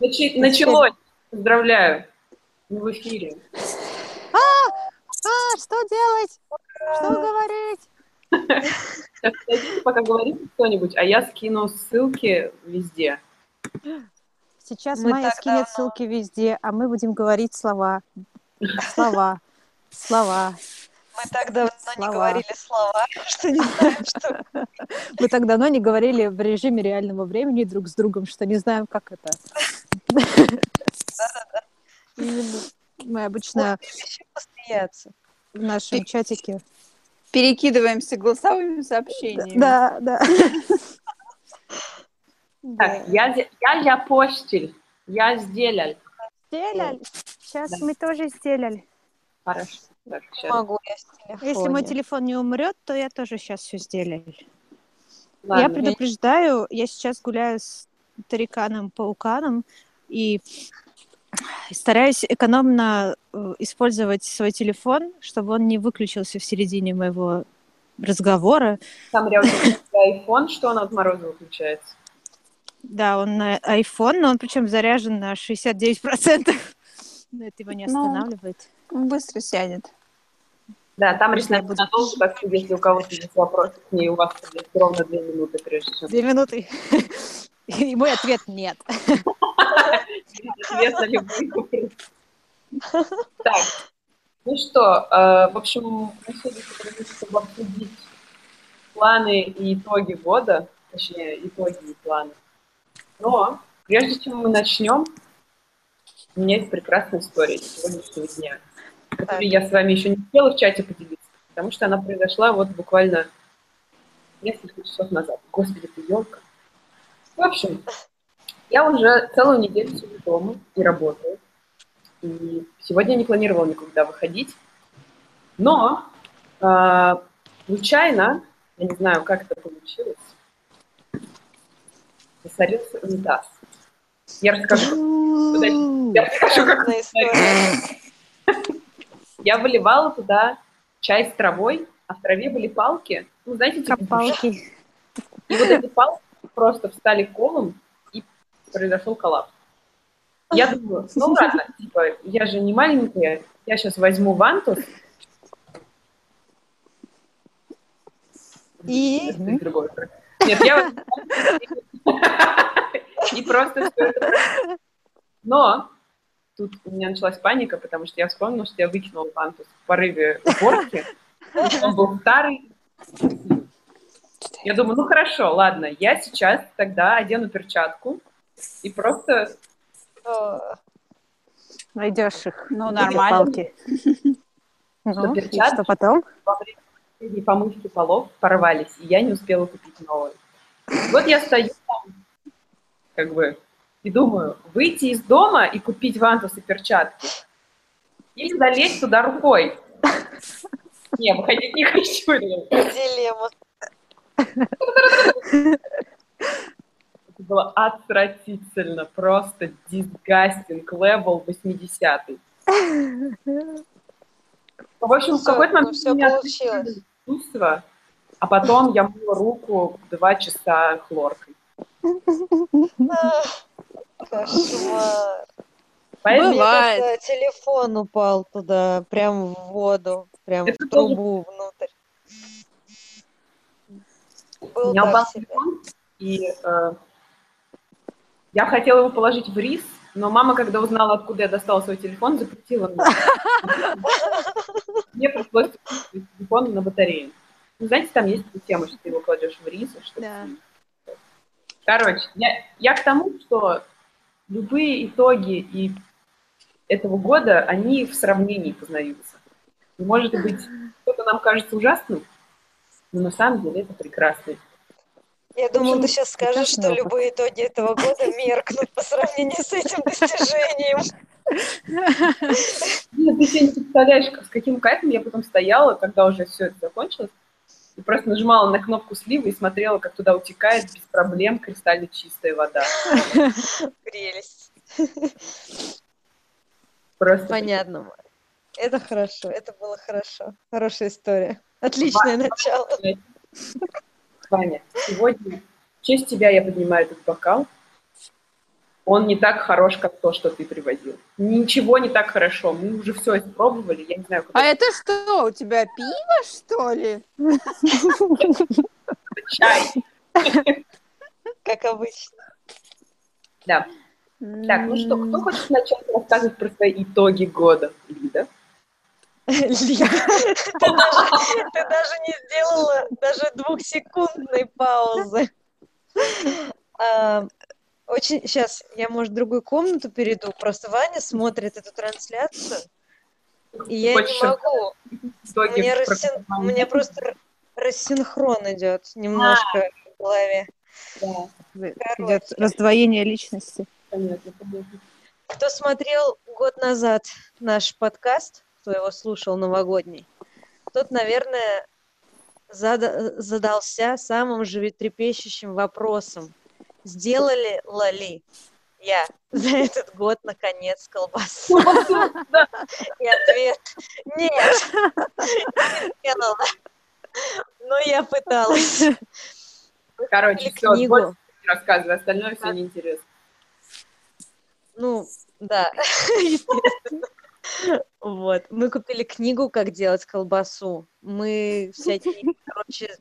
Начи- началось. Поздравляю. Мы в эфире. А, а, что делать? Что говорить? Сейчас подождите, пока говорите кто-нибудь, а я скину ссылки везде. Сейчас Мы Майя скинет ссылки везде, а мы будем говорить слова. Слова. Слова. Мы так давно не Слова. говорили слова, что не знаем, что... Мы так давно не говорили в режиме реального времени друг с другом, что не знаем, как это. Именно. Мы обычно посмеяться. в нашем чатике. Перекидываемся голосовыми сообщениями. Да, да. Так, я, я я постель. Я сделал. Сделали. Сейчас мы тоже сделали. Хорошо. Так. Могу я. Если мой телефон не умрет, то я тоже сейчас все сделаю. Я Ладно. предупреждаю, я сейчас гуляю с тариканом-пауканом и стараюсь экономно э, использовать свой телефон, чтобы он не выключился в середине моего разговора. Там рядом iPhone, что он от мороза выключается. Да, он на iPhone, но он причем заряжен на 69%. Но это его не Ну, останавливает. Быстро сядет. Да, там ресницы буду- надолго, так что если у кого-то есть вопросы к ней, у вас есть ровно две минуты, прежде чем Две минуты. И мой ответ нет. любые вопросы. Так, ну что, э, в общем, мы сегодня собрались, чтобы обсудить планы и итоги года, точнее, итоги и планы. Но прежде чем мы начнем, у меня есть прекрасная история сегодняшнего дня, которую я с вами еще не успела в чате поделиться, потому что она произошла вот буквально несколько часов назад. Господи, ты елка. В общем, я уже целую неделю сижу дома и работаю. И сегодня я не планировала никуда выходить. Но э, случайно, я не знаю, как это получилось, засорился унитаз. Я расскажу, подожди, я расскажу, как я выливала туда чай с травой, а в траве были палки. Ну, знаете, типа Палки. И вот эти палки просто встали колом, произошел коллапс. Я думаю, ну ладно, типа, я же не маленькая, я сейчас возьму вантус. И? Нет, я и просто Но тут у меня началась паника, потому что я вспомнила, что я выкинула вантус в порыве уборки. Он был старый. Я думаю, ну хорошо, ладно, я сейчас тогда одену перчатку и просто О, Найдешь их. Ну, нормально. Палки. Ну, и перчатки? что потом? во время помывки полов порвались, и я не успела купить новые. Вот я стою там, как бы, и думаю, выйти из дома и купить вантус и перчатки или залезть туда рукой. Не, выходить не хочу. Дилемма. Было отвратительно, просто disgusting level 80 В общем, в Всё, какой-то момент у меня получилось. чувства, а потом я мыла руку два часа хлоркой. Кошмар. Поэтому Мне Бывает. кажется, телефон упал туда, прям в воду, прям Это в тоже- трубу внутрь. у Был меня так упал телефон, и э, я хотела его положить в рис, но мама, когда узнала, откуда я достала свой телефон, запретила мне. Мне пришлось телефон на батарею. Ну, знаете, там есть тема, что ты его кладешь в рис, что Да. Короче, я, я к тому, что любые итоги и этого года, они в сравнении познаются. И, может быть, что-то нам кажется ужасным, но на самом деле это прекрасно. Я думала, общем, ты сейчас скажешь, что любые итоги этого года меркнут по сравнению с этим достижением. Нет, ты себе не представляешь, с каким кайфом я потом стояла, когда уже все это закончилось, и просто нажимала на кнопку слива и смотрела, как туда утекает без проблем кристально чистая вода. Прелесть. Просто Понятно. Это хорошо, это было хорошо. Хорошая история. Отличное начало. Ваня, сегодня в честь тебя я поднимаю этот бокал. он не так хорош, как то, что ты привозил. Ничего не так хорошо. Мы уже все испробовали. Я не знаю, А куда это что, у тебя пиво, что ли? чай. Как обычно. Да. Так, ну что, кто хочет начать рассказывать про свои итоги года? Лида? Лида, ты даже, ты даже не сделала даже двухсекундной паузы. А, Очень, сейчас я, может, в другую комнату перейду. Просто Ваня смотрит эту трансляцию, и я не могу. Мне, рассин- у компанию? меня просто рассинхрон идет немножко в голове. Да, Идет раздвоение личности. понятно, понятно. Кто смотрел год назад наш подкаст, кто его слушал новогодний, тот, наверное, зада- задался самым животрепещущим вопросом. Сделали ли я за этот год, наконец, колбасу? И ответ – нет, не сделала. Но я пыталась. Короче, все, книгу. больше рассказывай, остальное все неинтересно. Ну, да, естественно. Вот. Мы купили книгу «Как делать колбасу». Мы всякие, короче,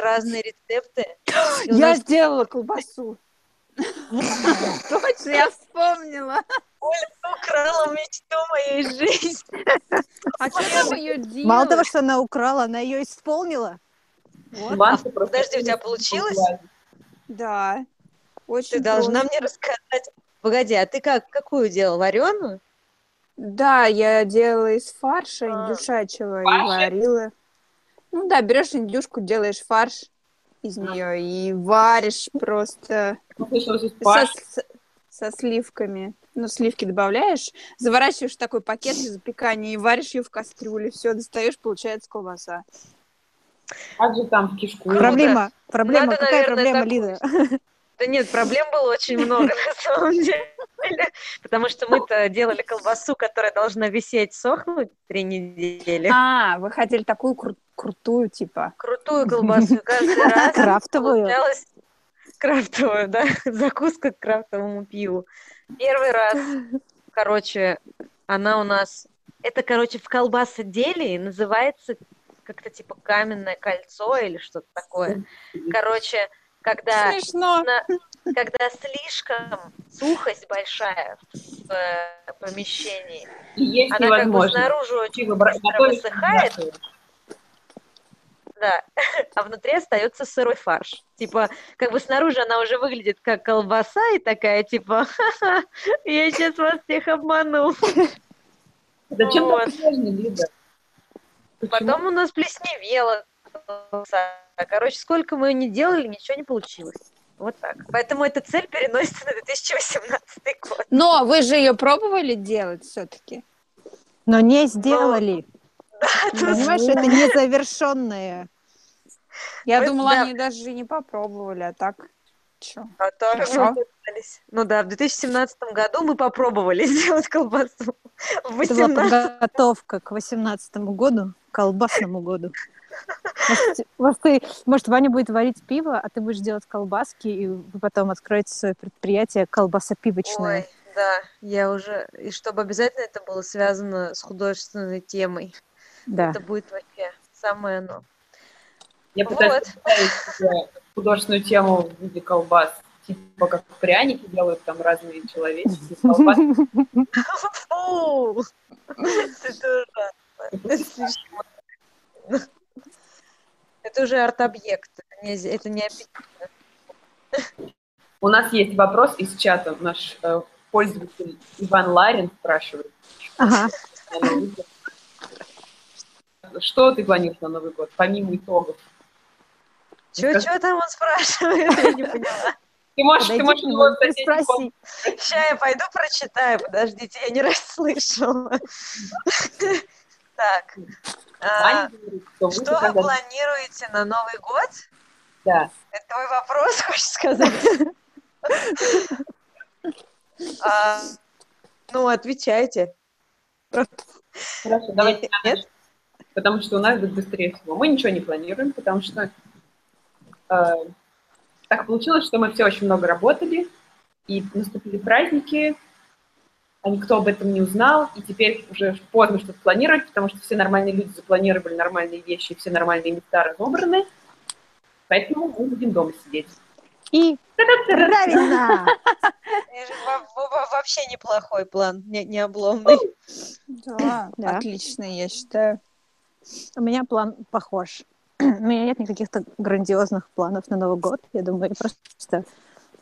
разные рецепты. Я нас сделала колбасу. Точно, я вспомнила. украла мечту моей жизни. А чем ее делать? Мало того, что она украла, она ее исполнила. Просто подожди, у тебя получилось? Да. Очень Ты должна мне рассказать. Погоди, а ты как, какую делал? Вареную? Да, я делала из фарша А. индюшачьего и варила. Ну да, берешь индюшку, делаешь фарш из нее и варишь просто Ну, со, со сливками. Ну, сливки добавляешь, заворачиваешь такой пакет для запекания и варишь ее в кастрюле. Все, достаешь, получается колбаса. Как же там в кишку? Проблема, проблема, Надо, какая наверное, проблема, Лида? Да нет, проблем было очень много на самом деле. Потому что мы-то делали колбасу, которая должна висеть, сохнуть три недели. А, вы хотели такую кру- крутую, типа. Крутую колбасу каждый раз. Крафтовую. Получалось крафтовую, да, закуска к крафтовому пиву. Первый раз, короче, она у нас, это, короче, в колбасоделии называется как-то типа каменное кольцо или что-то такое. Короче, когда, Смешно. на- когда слишком сухость большая в э, помещении, есть она как бы снаружи очень быстро высыхает. Да, а внутри остается сырой фарш. Типа, как бы снаружи она уже выглядит как колбаса и такая, типа, «Ха-ха, я сейчас вас всех обману. Зачем Вот. так сложно, Лида? Почему? Потом у нас плесневела колбаса. Короче, сколько мы не делали, ничего не получилось. Вот так. Поэтому эта цель переносится на 2018 год. Но вы же ее пробовали делать все-таки. Но не сделали. тут- Понимаешь, это незавершенное. Я думала, да. они даже не попробовали, а так. Чё? А так мы пытались. Ну да, в 2017 году мы попробовали сделать колбасу. В Это была 18 подготовка к 18 году, к колбасному году. Может, может, ты- может, Ваня будет варить пиво, а ты будешь делать колбаски, и вы потом откроете свое предприятие колбасопивочное. Ой, да, я уже... И чтобы обязательно это было связано с художественной темой. Да. Это будет вообще самое оно. Я пытаюсь Вот. представить себе художественную тему в виде колбас. Типа как пряники делают там разные человеческие колбасы. Фу! Это ужасно. Это уже арт-объект. Это не, аппетитно. У нас есть вопрос из чата. Наш э, пользователь Иван Ларин спрашивает. Ага. Что ты планируешь на Новый год, помимо итогов? Чё, чё там он спрашивает? Я не поняла. Ты можешь, Подойди ты можешь его спроси. Сейчас я пойду прочитаю. Подождите, я не расслышала. Так. а, что вы планируете на Новый год? Да. Это твой вопрос, хочешь сказать? А, Ну, отвечайте. Хорошо, давайте Нет? потому что у нас будет быстрее всего. Мы ничего не планируем, потому что э, так получилось, что мы все очень много работали, и наступили праздники, а никто об этом не узнал, и теперь уже поздно что-то планировать, потому что все нормальные люди запланировали нормальные вещи, и все нормальные места разобраны, поэтому мы будем дома сидеть. И правильно! Вообще неплохой план, не, не обломный. Да, Да. отличный, я считаю. У меня план похож. У меня нет никаких грандиозных планов на Новый год. Я думаю, я просто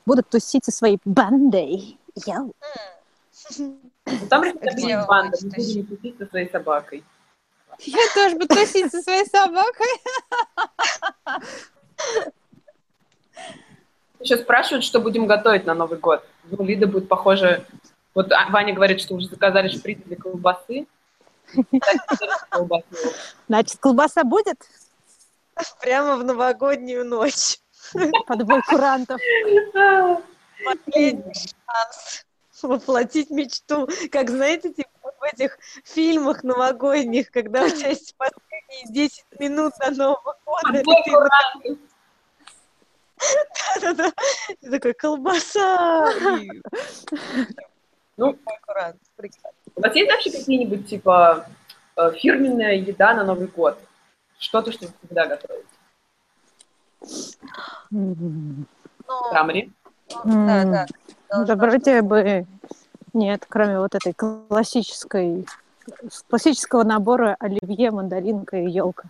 буду тусить со своей бандой. Йоу. Ну, там вы банда, будете мы будем тусить со своей собакой. Я тоже буду тусить со своей собакой. Еще спрашивают, что будем готовить на Новый год. Ну, Лида будет похоже... Вот а, Ваня говорит, что уже заказали шприц для колбасы. Значит, колбаса будет? Прямо в новогоднюю ночь. Подбой курантов. Последний шанс воплотить мечту. Как, знаете, типа вот в этих фильмах новогодних, когда у тебя есть последние 10 минут до Нового года, ты. Да-да-да. Ты такой, колбаса! Ну. Прекрасно. У вас есть вообще какие-нибудь, типа, э, фирменная еда на Новый год? Что-то, что вы всегда готовите? Камри? да, да. Должна Да вроде бы нет, кроме вот этой классической с классического набора оливье, мандаринка и елка.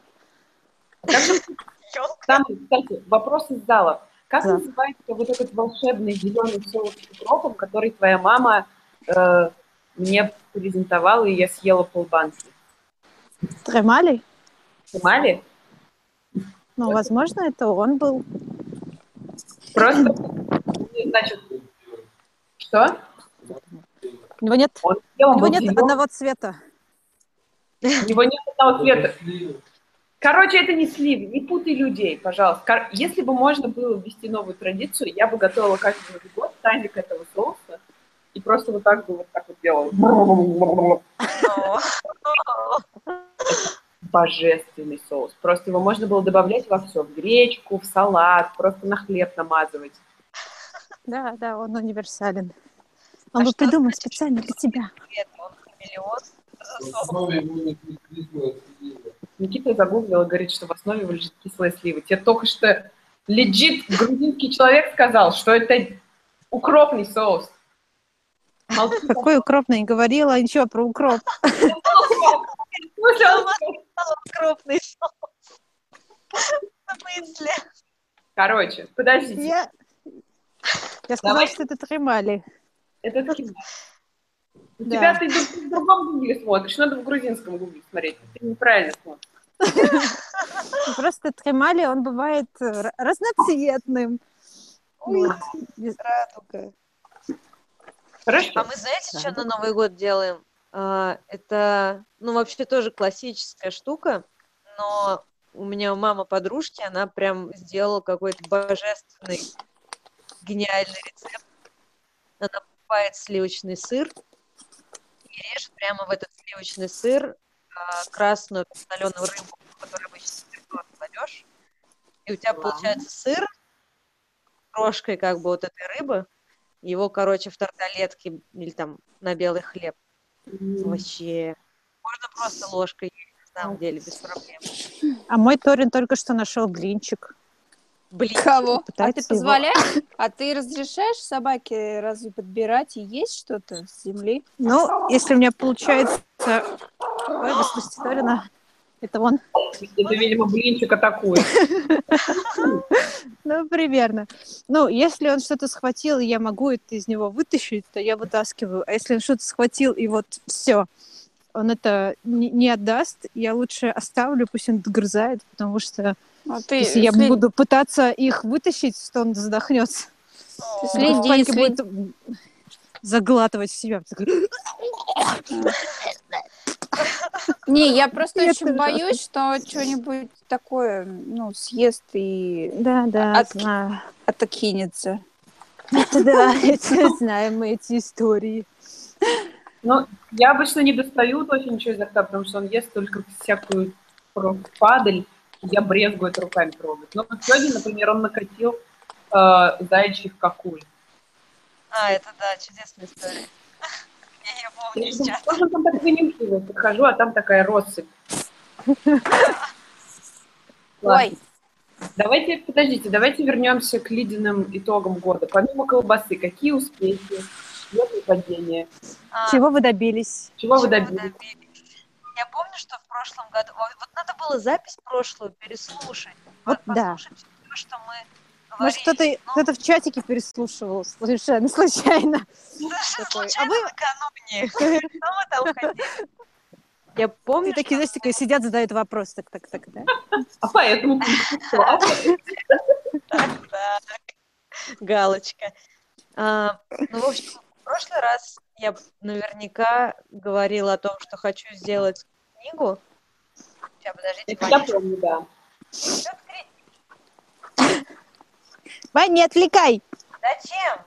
Ёлка. Там, кстати, вопрос из зала. Как Да. называется вот этот волшебный зеленый соус с укропом, который твоя мама э, мне презентовала, и я съела полбанки? Тремали? Понимали? Ну, возможно, это он был. Просто, значит, что? У него нет, Он у него нет одного цвета. У него нет одного цвета. Короче, это не сливы, не путай людей, пожалуйста. Кор- Если бы можно было ввести новую традицию, я бы готовила каждый Новый год тайник этого соуса и просто вот так бы вот так вот делала. Божественный соус. Просто его можно было добавлять во все. В гречку, в салат, просто на хлеб намазывать. Да, да, он универсален. А Он был что придуман специально для тебя. Привет, он хамелеон. Никита загуглил и говорит, что в основе лежит кислая слива. Тебе только что легит грузинский человек сказал, что это укропный соус. Молчи, Какой укропный говорила, ничего про укроп. Крупный соус. Короче, подождите. Я, сказала, Давай. что это тремали. Это таким. У Да. тебя ты в другом гугле смотришь, надо в грузинском гугле смотреть. Ты неправильно смотришь. Просто тремали, он бывает э, разноцветным. Ой, радуга. Хорошо. А мы знаете, что на Новый год делаем? А, Это, ну, вообще тоже классическая штука, но у меня мама подружки, она прям сделала какой-то божественный, гениальный рецепт. Она покупает сливочный сыр и режет прямо в этот сливочный сыр а, красную соленую рыбу, которую обычно в кладешь. И у тебя получается сыр с крошкой как бы вот этой рыбы, его, короче, в тарталетке или там на белый хлеб. М, Вообще. Можно просто ложкой есть, на самом деле, без проблем. А мой Торин только что нашел блинчик. Блин, Кого? А ты его- позволяешь? А ты разрешаешь собаке разве подбирать и есть что-то с земли? Ну, если у меня получается... Ой, господи, Торина. Это он. Это, видимо, блинчик атакует. Ну, примерно. Ну, если он что-то схватил, и я могу это из него вытащить, то я вытаскиваю. А если он что-то схватил, и вот все, он это не, не отдаст, я лучше оставлю, пусть он догрызает, потому что А ты если я след- буду пытаться их вытащить, то он задохнется. о, Следи, след- будет заглатывать в себя. Не, я просто Нет, очень это боюсь, что что-нибудь такое, ну, съест и Да, да, От- знаю. отокинется. Да, это знаем мы эти истории. Ну, я обычно не достаю точно ничего изо рта, потому что он ест только всякую падаль. Я брезгую это руками трогать. Но вот сегодня, например, он накатил э, заячьих кокуль. А, это да, чудесная история. Я ее помню Я сейчас. тоже там так вынюхиваю, подхожу, а там такая россыпь. Ой, Давайте, подождите, давайте вернемся к ледяным итогам года. Помимо колбасы, какие успехи, падения? А, Чего вы добились? Чего вы добились? добились? Я помню, что в прошлом году... Вот, вот надо было запись прошлую переслушать. Вот да. послушать всё, что мы Может, говорили. кто-то кто в чатике переслушивал совершенно случайно. Ну, совершенно такой, а случайно вы- накануне. Что мы там ходили? Я помню, И такие, знаешь, такие сидят, задают вопрос. Так, так, так, да? А поэтому галочка. А, ну, в общем, в прошлый раз я наверняка говорила о том, что хочу сделать книгу. Сейчас, подождите, я Ваня. помню, да. Вань, не отвлекай! Зачем?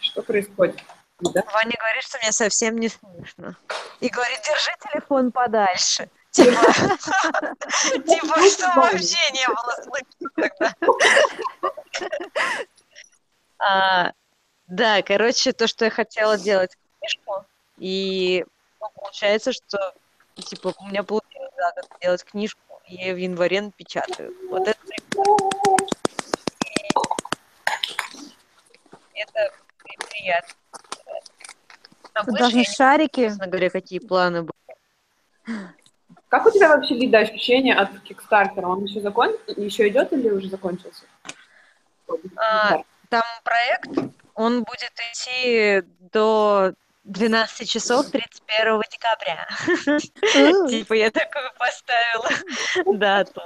Что происходит? Да? Ваня говорит, что мне совсем не слышно. И говорит, держи телефон подальше. Типа, типа, что вообще не было слышно тогда. А, Да, короче, то, что я хотела делать книжку, и ну, получается, что типа у меня получилось за год сделать книжку, и я её в январе напечатаю. Вот это прикольно. И это при- приятно. Должны я не шарики. честно говоря, какие планы были. Как у тебя вообще видоощущение от Кикстартера? Он еще закон... еще идет или уже закончился? А, Там проект, он будет идти до 12 часов 31 декабря. Типа я такую поставила дату.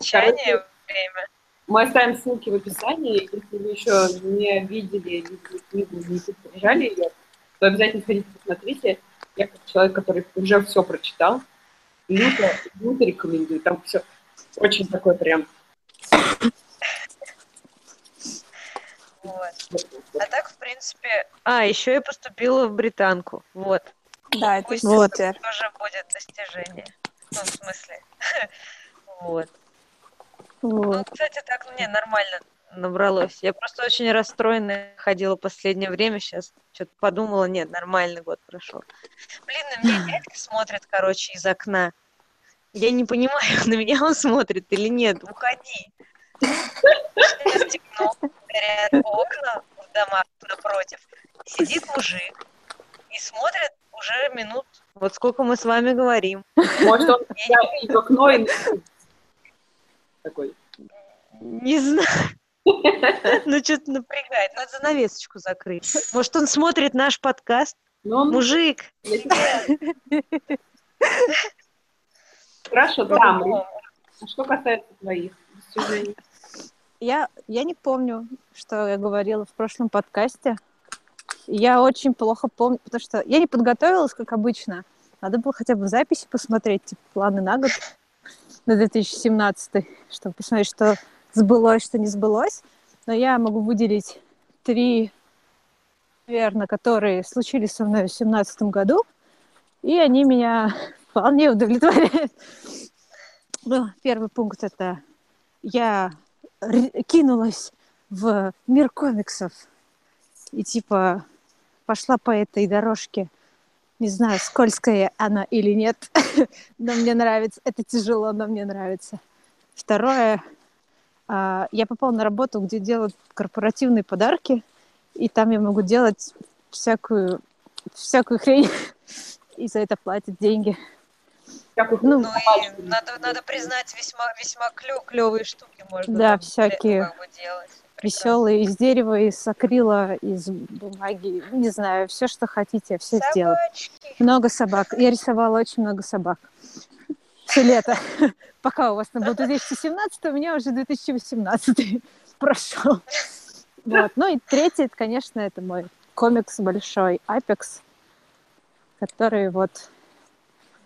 Чание, время. Мы оставим ссылки в описании. Если вы еще не видели ни книгу, не поддержали ее, то обязательно сходите, посмотрите. Я как человек, который уже все прочитал, люто, люто рекомендую. Там все очень такое прям... Вот. А так, в принципе... А, еще я поступила в британку. Вот. да, это Пусть Вот. супер. тоже будет достижение. Ну, в смысле. Вот. Вот. Ну, кстати, так мне нормально набралось. Я просто очень расстроенная ходила последнее время. Сейчас что-то подумала, нет, нормальный год прошел. Блин, на меня дядька смотрит, короче, из окна. Я не понимаю, на меня он смотрит или нет. Уходи. Сейчас темно, горят окна в домах напротив. Сидит мужик и смотрит уже минут, вот сколько мы с вами говорим. Может, он в окно и такой. Не знаю. Ну, что-то напрягает. Надо занавесочку закрыть. Может, он смотрит наш подкаст? Ну, он... Мужик. Хорошо, да. Что касается твоих достижений? Я, я не помню, что я говорила в прошлом подкасте. Я очень плохо помню, потому что я не подготовилась, как обычно. Надо было хотя бы в записи посмотреть, типа, планы на год, на 2017, чтобы посмотреть, что сбылось, что не сбылось. Но я могу выделить три, наверное, которые случились со мной в 2017 году, и они меня вполне удовлетворяют. Ну, первый пункт — это я кинулась в мир комиксов и типа пошла по этой дорожке. Не знаю, скользкая она или нет, но мне нравится. Это тяжело, но мне нравится. Второе, а, я попала на работу, где делают корпоративные подарки, и там я могу делать всякую, всякую хрень, и за это платят деньги. Как их Ну, Ну и надо, надо признать, весьма, весьма клевые штуки можно Да, там всякие как бы делать. Веселые из дерева, из акрила, из бумаги, не знаю, все, что хотите, я все сделаю. Собачки. Много собак. Я рисовала очень много собак. Все лето. Пока у вас там был 2017, у меня уже 2018 прошел. Вот. Ну и третий, это, конечно, это мой комикс большой Apex, который вот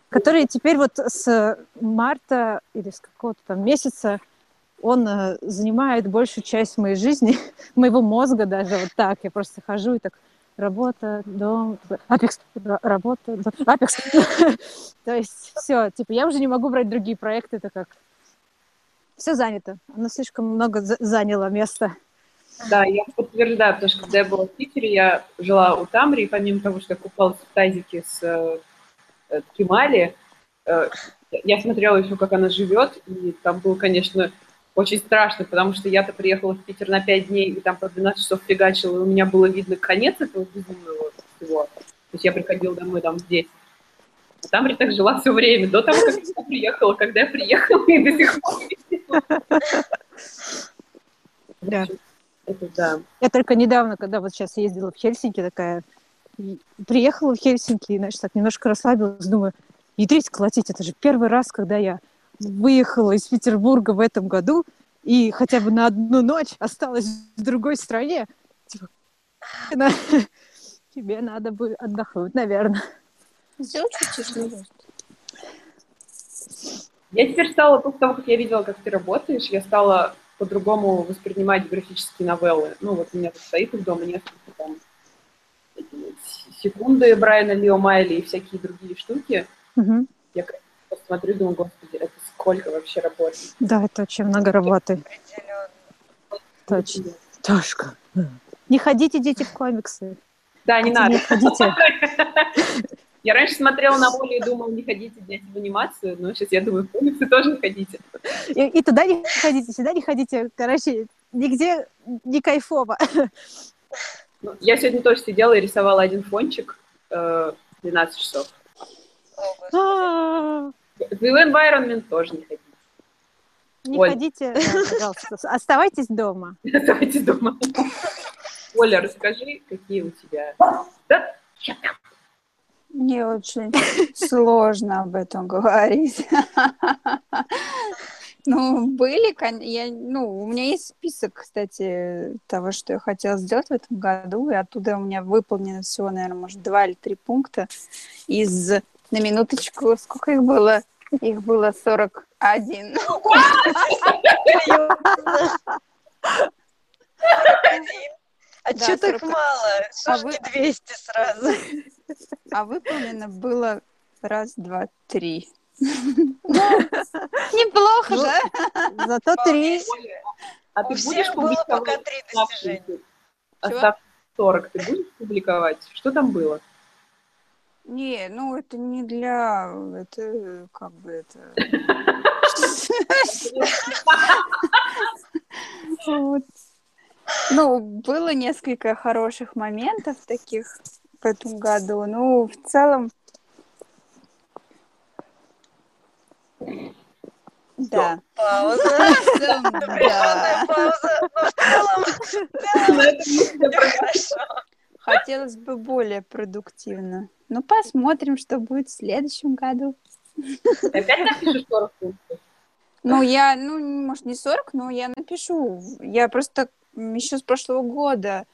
который теперь вот с марта или с какого-то там месяца он э, занимает большую часть моей жизни, моего мозга даже вот так. Я просто хожу и так работа, дом, апекс, работа, апекс. То есть все, типа я уже не могу брать другие проекты, это как все занято. Оно слишком много за- заняло места. Да, я подтверждаю, потому что когда я была в Питере, я жила у Тамри, и помимо того, что я купалась в тазике с э, э, Кемали, э, я смотрела еще, как она живет, и там было, конечно, очень страшно, потому что я-то приехала в Питер на 5 дней, и там по 12 часов фигачила, и у меня было видно конец этого безумного всего. То есть я приходила домой там 10. А там так жила все время, до того, как я приехала, когда я приехала, и до сих пор. Да. Это да. Я только недавно, когда вот сейчас ездила в Хельсинки, такая, приехала в Хельсинки, и, значит, так немножко расслабилась, думаю, ядрить колотить, это же первый раз, когда я выехала из Петербурга в этом году, и хотя бы на одну ночь осталась в другой стране. Типа, на- тебе надо бы отдохнуть, наверное. Сделай чуть тише. Я теперь стала, после того, как я видела, как ты работаешь, я стала по-другому воспринимать графические новеллы. Ну, вот у меня тут стоит их дома несколько там секунды Брайана Лио Майли и всякие другие штуки. Мгм. Я как посмотрю, думаю, господи, это сколько вообще работы. Да, это очень много работы. Точно. Ташка. Не ходите, дети, в комиксы. Да, не надо. Не ходите. Я раньше смотрела на волю и думала, не ходите, дети, в анимацию, но сейчас я думаю, в комиксы тоже не ходите. И, и туда не ходите, сюда не ходите. Короче, нигде не кайфово. Ну, Я сегодня тоже сидела и рисовала один фончик э, 12 часов. В environment тоже не ходите. Не Оль. ходите, да, пожалуйста. Оставайтесь дома. Оставайтесь дома. Оля, расскажи, какие у тебя... Да? Мне очень сложно об этом говорить. Ну, были, я, ну, у меня есть список, кстати, того, что я хотела сделать в этом году, и оттуда у меня выполнено всего, наверное, может, два или три пункта из, на минуточку, сколько их было? Их было 41. А Да, так 40. мало? Что А вы- не 200 сразу? А выполнено было раз, два, три. Неплохо, Ну, да? Зато три. А У ты будешь всех было пока публиковать три достижения. оставшиеся 40? Ты будешь публиковать? Что там было? Не, ну это не для... Это как бы это... Вот. Ну, было несколько хороших моментов таких в этом году. Ну, в целом... Да. Пауза. Целом. Напряженная пауза. Но в целом, этом всё хорошо. Хотелось бы более продуктивно. Ну, посмотрим, что будет в следующем году. Опять напишешь 40 пунктов? Ну, я, ну, может, не 40, но я напишу. Я просто еще с прошлого года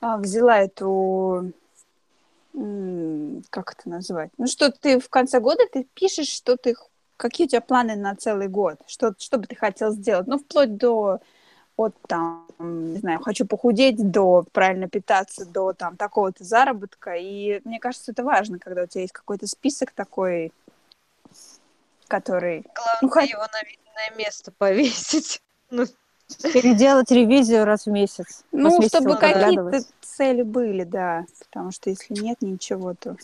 а, взяла эту... Как это назвать? Ну, что ты в конце года ты пишешь, что ты... Какие у тебя планы на целый год? Что, что бы ты хотел сделать? Ну, вплоть до от там, не знаю, хочу похудеть, до правильно питаться, до там такого-то заработка. И мне кажется, это важно, когда у тебя есть какой-то список такой, который Главное Ну, хоть- его на видное место повесить. Ну, Переделать ревизию раз в месяц. Ну, чтобы какие-то цели были, да. Потому что если нет ничего, то...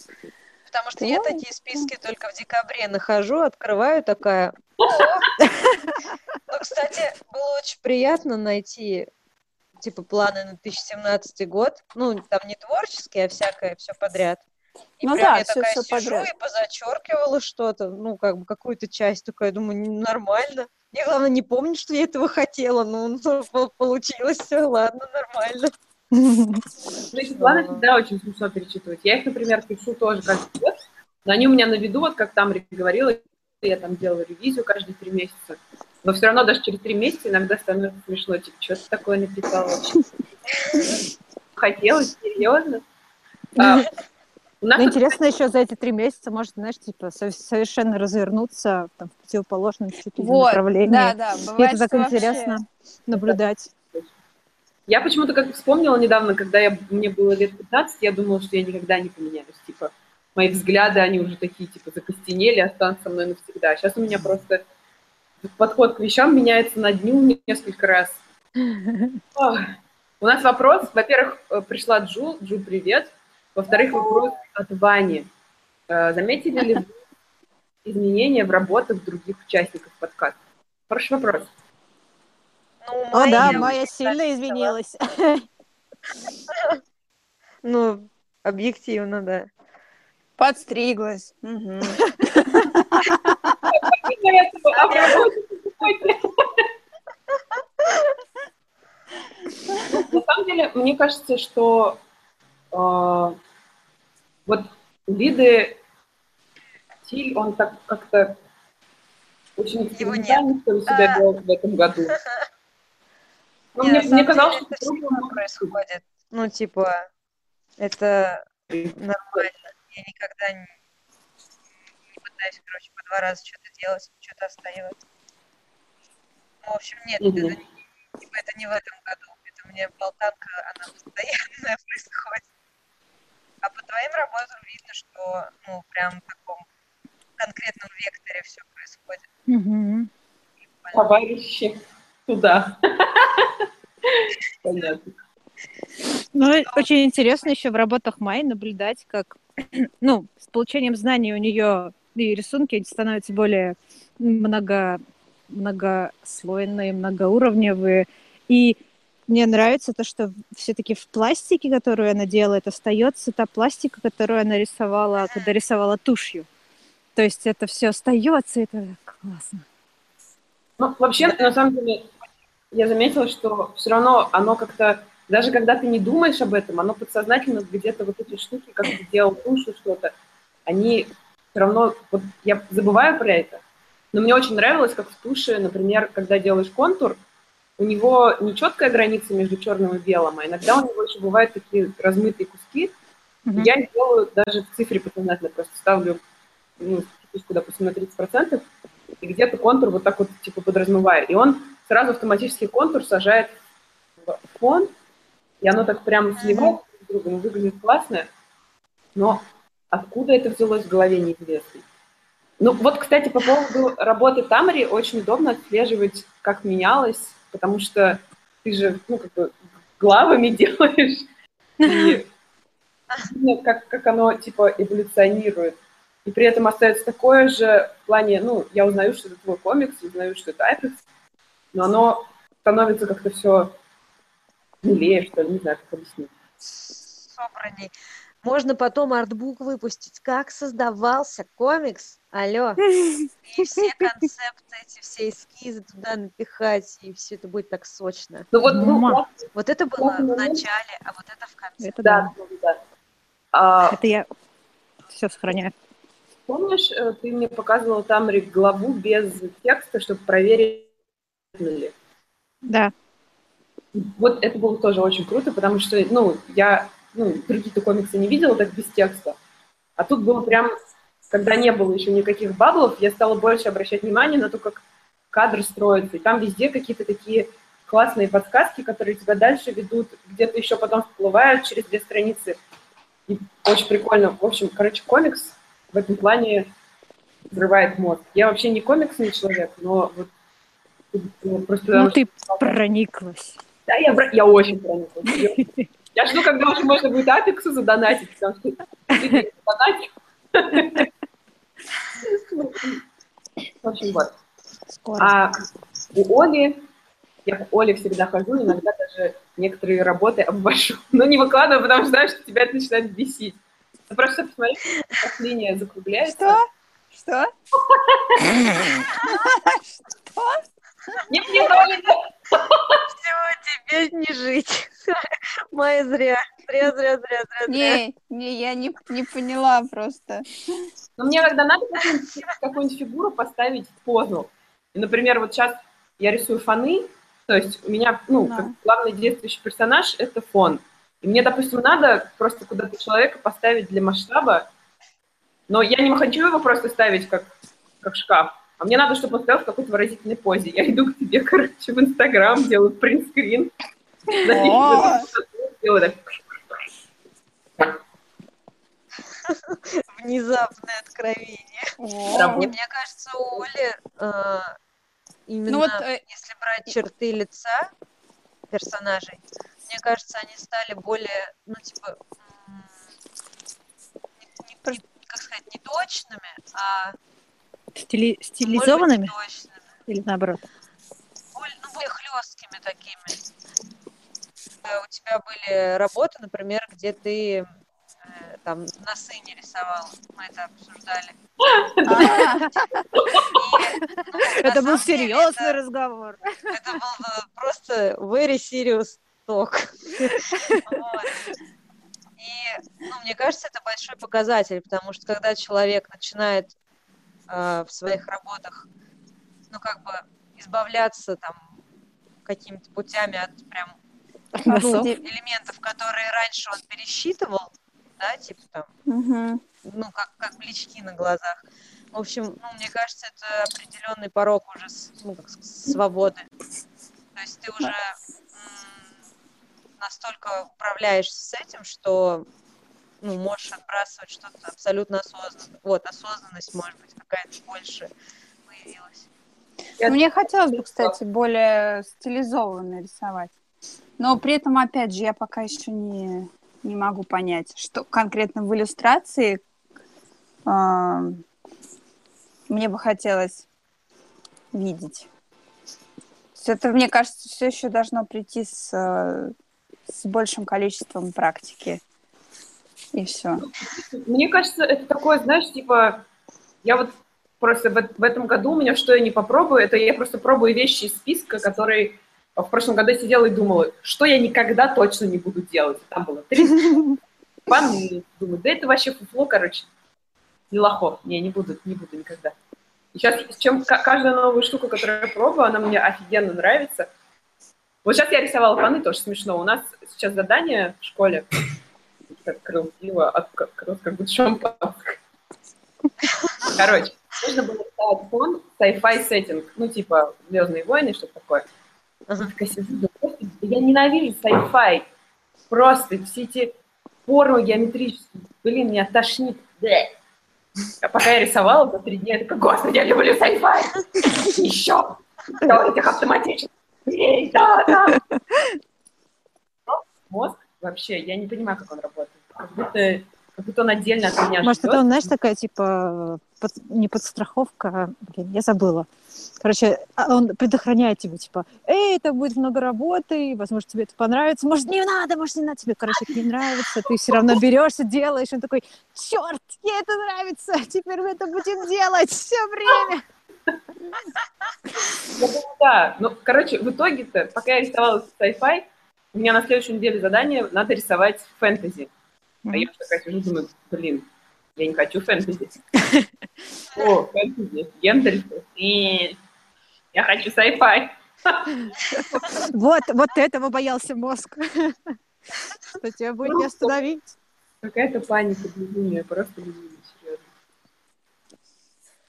Потому что я такие списки только в декабре нахожу, открываю такая. Ну, кстати, было очень приятно найти типа планы на 2017 год. Ну, там не творческие, а всякое все подряд. И Ну прям да, я всё- такая всё сижу подряд. и позачеркивала что-то, ну, как бы какую-то часть такая, думаю, «Ну, нормально. Я, главное, не помню, что я этого хотела, ну, ну, по- получилось все, ладно, нормально. Ну, эти планы Да. всегда очень смешно перечитывать. Я их, например, пишу тоже каждый год, но они у меня на виду, вот как там говорила, я там делаю ревизию каждые три месяца. Но все равно даже через три месяца иногда становится смешно, типа, что ты такое написала вообще? Хотелось, серьезно? А, у нас Ну, интересно еще за эти три месяца может, знаешь, типа со- совершенно развернуться там, в противоположном чуть Вот, направлении. да, да, И бывает, это так что вообще- интересно наблюдать. Я почему-то как вспомнила недавно, когда я, мне было лет 15, я думала, что я никогда не поменяюсь. Типа, мои взгляды, они уже такие, типа, закостенели, останутся со мной навсегда. Сейчас у меня просто подход к вещам меняется на дню несколько раз. Ох. У нас вопрос. Во-первых, э, пришла Джу. Джу, привет. Во-вторых, вопрос от Вани. Э, Заметили ли вы изменения в работах других участников подкаста? Хороший вопрос. Ну, О, да, Майя очень сильно извинилась. Ну, объективно, да. Подстриглась. А. На самом деле, мне кажется, что э, вот у Лиды стиль, он так как-то очень ли, себя вел в этом году. Ну, Не, мне, мне казалось, деле что это происходит. Ну, типа, это нормально. Я никогда не, не пытаюсь, короче, по два раза что-то делать, что-то остается. Ну, в общем, нет, Мгм. это, не- типа, это не в этом году. Это у меня болтанка, она постоянная происходит. А по твоим работам видно, что, ну, прям в таком конкретном векторе все происходит. Мгм. товарищи туда. Понятно. Ну, очень интересно еще в работах Майи наблюдать, как, ну, с получением знаний у нее и рисунки становятся более много, многослойные, многоуровневые. И мне нравится то, что все-таки в пластике, которую она делает, остается та пластика, которую она рисовала, когда рисовала тушью. То есть это все остается, это классно. Ну, вообще, на самом деле, я заметила, что все равно оно как-то, даже когда ты не думаешь об этом, оно подсознательно где-то вот эти штуки, как ты делал тушу что-то, они все равно, вот я забываю про это, но мне очень нравилось, как в туше, например, когда делаешь контур, у него не четкая граница между черным и белым, а иногда у него еще бывают такие размытые куски. Мгм. Я их делаю даже в цифре подсознательно, просто ставлю ну, допустим, на 30%, и где-то контур вот так вот типа подразмываю. И он сразу автоматически контур сажает в фон, и оно так прямо сливается друг с другом, выглядит классно, но откуда это взялось в голове, неизвестно. Ну вот, кстати, по поводу работы Тамари очень удобно отслеживать, как менялось, потому что ты же, ну, как бы главами делаешь, и как, как оно, типа, эволюционирует. И при этом остается такое же в плане, ну, я узнаю, что это твой комикс, узнаю, что это Apex, но оно становится как-то все милее, что ли, не знаю, как объяснить. собранней. Можно потом артбук выпустить, как создавался комикс. Алло. И все концепты, эти все эскизы туда напихать, и все это будет так сочно. Ну вот, ну, Вот это было в момент. начале, а вот это в конце. Это да. да, да, да. А, Это я все сохраняю. помнишь, э, ты мне показывала там главу без текста, чтобы проверить, ли? Да. Вот это было тоже очень круто, потому что, ну, я, ну, другие-то комиксы не видела так без текста. А тут было прям, когда не было еще никаких баблов, я стала больше обращать внимание на то, как кадр строится. И там везде какие-то такие классные подсказки, которые тебя дальше ведут, где-то еще потом всплывают через две страницы. И очень прикольно. В общем, короче, комикс в этом плане взрывает мозг. Я вообще не комиксный человек, но вот просто Ну, что- ты прониклась. да, я, я очень прониклась. Я жду, когда уже можно будет Апексу задонатить, потому что задонатил. В общем, вот. Скоро. А у Оли, я к Оле всегда хожу, иногда даже некоторые работы обвожу. Но не выкладываю, потому что знаю, что тебя это начинает бесить. Просто посмотри, как линия закругляется. Что? Что? Нет, Оля, нет. Всего тебе не жить. Майя зря. Зря, зря, зря, зря. Не, не, я не, не поняла просто. Но мне когда надо какую-нибудь, какую-нибудь фигуру поставить в позу. Например, вот сейчас я рисую фоны, то есть у меня, ну, Да. как главный действующий персонаж — это фон. И мне, допустим, надо просто куда-то человека поставить для масштаба, но я не хочу его просто ставить как, как шкаф, а мне надо, чтобы он стоял в какой-то выразительной позе. Я иду к тебе, короче, в Инстаграм, делаю принтскрин, делаю так. Внезапное откровение. Мне кажется, у Оли э, именно Ну вот, э, если брать черты лица, персонажей. Мне кажется, они стали более, ну, типа, не- не- как сказать, не точными, а Стили- может быть, стилизованными точными. или наоборот? более, ну, более хлесткими такими. Э, У тебя были работы, например, где ты э, там носы не рисовал. Мы это обсуждали. На Это был серьезный разговор. Это был э, просто very serious talk. И, ну, мне кажется, это большой показатель, потому что когда человек начинает э, в своих работах, ну, как бы избавляться там какими-то путями от прям элементов, которые раньше он пересчитывал, да, типа там, Мгм. ну, как, как блички на глазах. В общем, ну, мне кажется, это определенный порог уже ну, как свободы. То есть ты уже настолько управляешься с этим, что ну, можешь отбрасывать что-то абсолютно осознанно. Вот, осознанность, может быть, какая-то больше появилась. Я- Мне хотелось бы, кстати, более стилизованно рисовать. Но при этом, опять же, я пока еще не, не могу понять, что конкретно в иллюстрации а, мне бы хотелось видеть. Это, мне кажется, все еще должно прийти с, э, с большим количеством практики. И все. Мне кажется, это такое, знаешь, типа, я вот просто в, в этом году у меня что я не попробую, это я просто пробую вещи из списка, которые в прошлом году я сидела и думала, что я никогда точно не буду делать. Там было три ванны, думаю, да это вообще фуфло, короче, не лохов, не, не буду, не буду никогда. И сейчас, чем ка- каждая новая штука, которую я пробую, она мне офигенно нравится. Вот сейчас я рисовала фаны, тоже смешно. У нас сейчас задание в школе, открыл пиво, открыл как будто шампанское. Короче, нужно было рисовать фон sci-fi сеттинг, ну, типа «Звездные войны», что-то такое. Я сижу, «Господи, да я ненавижу sci-fi. Просто все эти формы геометрические, блин, меня тошнит. А пока я рисовала за три дня, я такая, господи, я люблю sci-fi. Еще. До этих автоматических. Эй, Да, да. Мозг вообще, я не понимаю, как он работает. Как будто, как будто он отдельно от меня Может, живет. это, знаешь, такая, типа, под- не подстраховка, блин, я забыла. Короче, а он предохраняет тебя, типа, эй, это будет много работы, возможно, тебе это понравится, может, не надо, может, не надо тебе, короче, это не нравится, ты все равно берешься, делаешь, он такой, черт, мне это нравится, теперь мы это будем делать все время. Да. Ну, короче, в итоге-то, пока я рисовала sci-fi, у меня на следующую неделю задание надо рисовать фэнтези. А я такая сижу, думаю, блин, я не хочу фэнтези. О, фэнтези, гендер. Э, Я хочу sci-fi. Вот, вот этого боялся мозг, что тебя будет не остановить. Какая-то паника, безумие, просто безумие.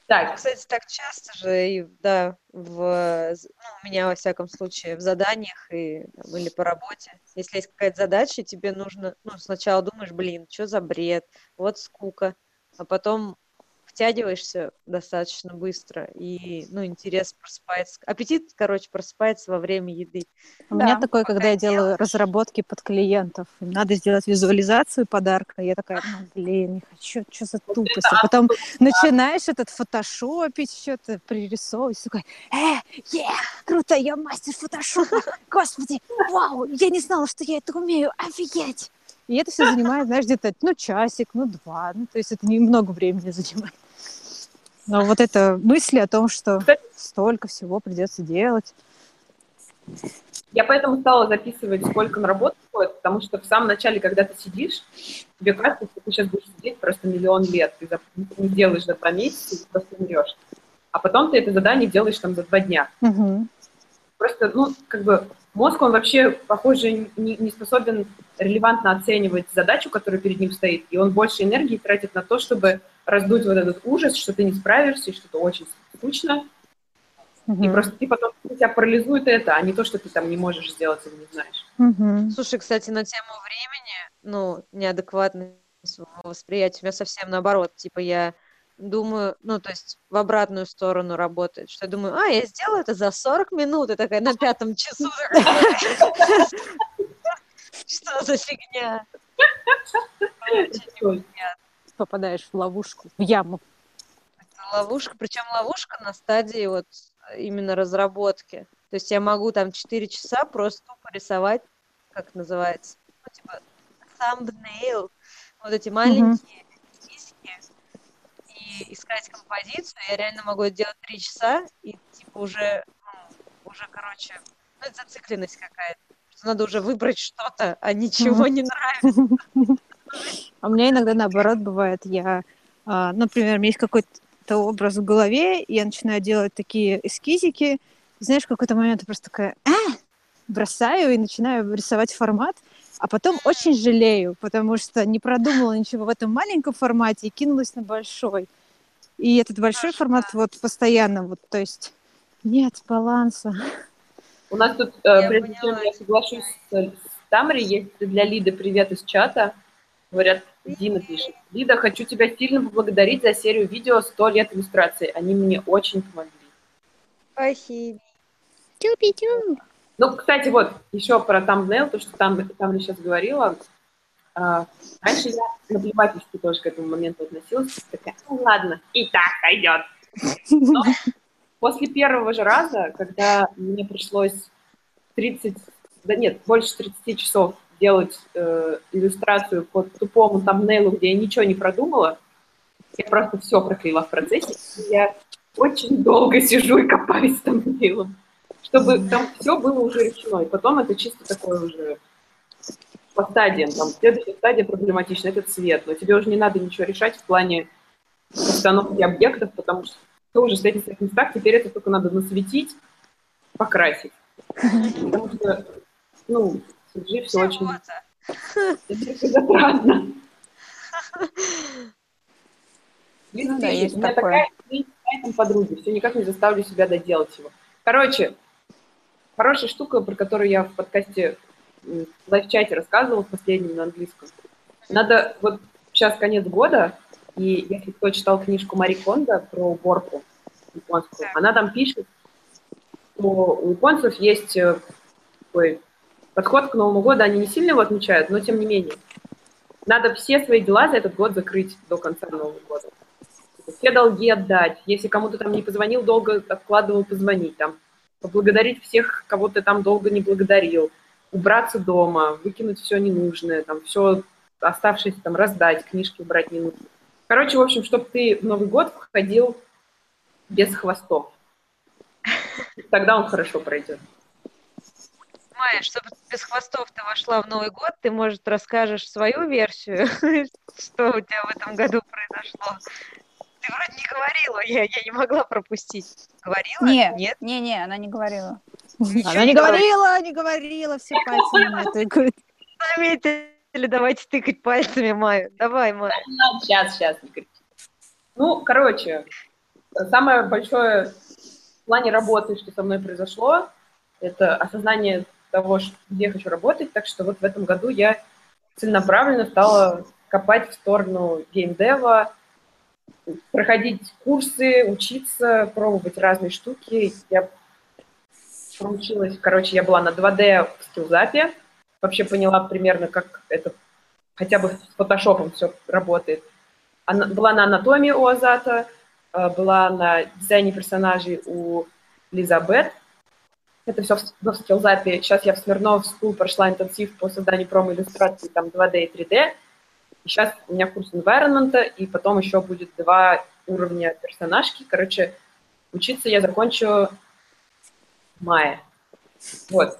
Так, Кстати, так часто же, и, да, в, ну, у меня, во всяком случае, в заданиях и, там, или по работе, если есть какая-то задача, тебе нужно, ну, сначала думаешь, блин, что за бред, вот скука, а потом втягиваешься достаточно быстро, и, ну, интерес просыпается, аппетит, короче, просыпается во время еды. У меня Да. такое, когда я делаю разработки под клиентов. Надо сделать визуализацию подарка. Я такая, ну, блин, не хочу, что за тупость. А потом начинаешь этот фотошопить, что-то пририсовывать. Такой, э, е, круто, я мастер фотошопа. Господи, вау, я не знала, что я это умею. Офигеть. И это все занимает, знаешь, где-то, ну, часик, ну, два. Ну, то есть это немного времени занимает. Но вот это мысли о том, что столько всего придется делать. я поэтому стала записывать, сколько на работу уходит, потому что в самом начале, когда ты сидишь, тебе кажется, что ты сейчас будешь сидеть просто миллион лет. Ты за- не сделаешь за два месяца, и ты просто умрешь. А потом ты это задание делаешь там за два дня. Мгм. Просто, ну, как бы мозг, он вообще, похоже, не, не способен релевантно оценивать задачу, которая перед ним стоит, и он больше энергии тратит на то, чтобы раздуть вот этот ужас, что ты не справишься, и что это очень скучно, и Мгм. просто ты потом тебя парализует это, а не то, что ты там не можешь сделать или не знаешь. Мгм. Слушай, кстати, на тему времени, ну, неадекватного восприятия, у меня совсем наоборот. Типа я думаю, ну, то есть в обратную сторону работает, что я думаю, а, я сделаю это за 40 минут, и такая на пятом часу. Что за фигня? Попадаешь в ловушку, в яму. Ловушка, причем ловушка на стадии вот именно разработки. То есть я могу там 4 часа просто тупо рисовать, как называется, ну, типа thumbnail, вот эти маленькие искать композицию. Я реально могу это делать 3 часа, и типа уже, ну, уже, короче, ну, это зацикленность какая-то. Надо уже выбрать что-то, а ничего не нравится. А у меня иногда наоборот бывает, я, а, например, у меня есть какой-то образ в голове, и я начинаю делать такие эскизики, знаешь, в какой-то момент я просто такая, а! бросаю и начинаю рисовать формат, а потом очень жалею, потому что не продумала ничего в этом маленьком формате и кинулась на большой. И этот большой формат вот постоянно, вот, то есть нет баланса. У нас тут, Я э, прежде чем поняла я соглашусь с, Тамарой, есть для Лиды привет из чата. Говорят, Дина пишет. Лида, хочу тебя сильно поблагодарить за серию видео «100 лет иллюстрации». Они мне очень помогли. Спасибо. Тю-пи-тю. Ну, кстати, вот еще про thumbnail, то, что там, там сейчас говорила. А, раньше я наплевательски тоже к этому моменту относилась. Такая, ну ладно, и так пойдет. Но после первого же раза, когда мне пришлось 30, да нет, больше 30 часов делать э, иллюстрацию по тупому тамнейлу, где я ничего не продумала, я просто все проклеила в процессе. и Я очень долго сижу и копаюсь тамнейлом, чтобы там все было уже решено. И потом это чисто такое уже по стадиям. Там следующая стадия проблематична, это цвет. Но тебе уже не надо ничего решать в плане установки объектов, потому что ты уже в этих местах, теперь это только надо насветить, покрасить. Потому что, ну, в CG все очень затратно. Ну да, есть у меня такое. такая этом подруги, все никак не заставлю себя доделать его. Короче, хорошая штука, про которую я в подкасте в лайв-чате рассказывала в последнем на английском. Надо, вот сейчас конец года, и если кто читал книжку Мари Кондо про уборку японскую, она там пишет, что у японцев есть э, такой подход к Новому году, они не сильно его отмечают, но тем не менее. Надо все свои дела за этот год закрыть до конца Нового года. Все долги отдать. Если кому-то там не позвонил, долго откладывал позвонить. Там, поблагодарить всех, кого ты там долго не благодарил. Убраться дома, выкинуть все ненужное, там, все оставшееся там раздать, книжки убрать не нужно. Короче, в общем, чтобы ты в Новый год входил без хвостов. Тогда он хорошо пройдет. Майя, чтобы без хвостов ты вошла в Новый год, ты, может, расскажешь свою версию, что у тебя в этом году произошло. Ты вроде не говорила, я, я не могла пропустить. Говорила? Нет, Нет? не, не, она не говорила. Ничего Она не говорила. не говорила, все пальцы на тыкают. Заметили, давайте тыкать пальцами Майю. Давай, Майя. Сейчас, сейчас. Ну, короче, самое большое в плане работы, что со мной произошло, это осознание того, где я хочу работать. Так что вот в этом году я целенаправленно стала копать в сторону геймдева, проходить курсы, учиться, пробовать разные штуки. Я проучилась, короче, я была на 2D в скиллзапе, вообще поняла примерно, как это хотя бы с фотошопом все работает. Она, была на анатомии у Азата, э, была на дизайне персонажей у Лизабет. Это все в, в скиллзапе. Сейчас я в Смирнов School прошла интенсив по созданию промо-иллюстраций там 2D и 3D. И сейчас у меня курс environment, и потом еще будет два уровня персонажки. Короче, учиться я закончу в мае. Вот.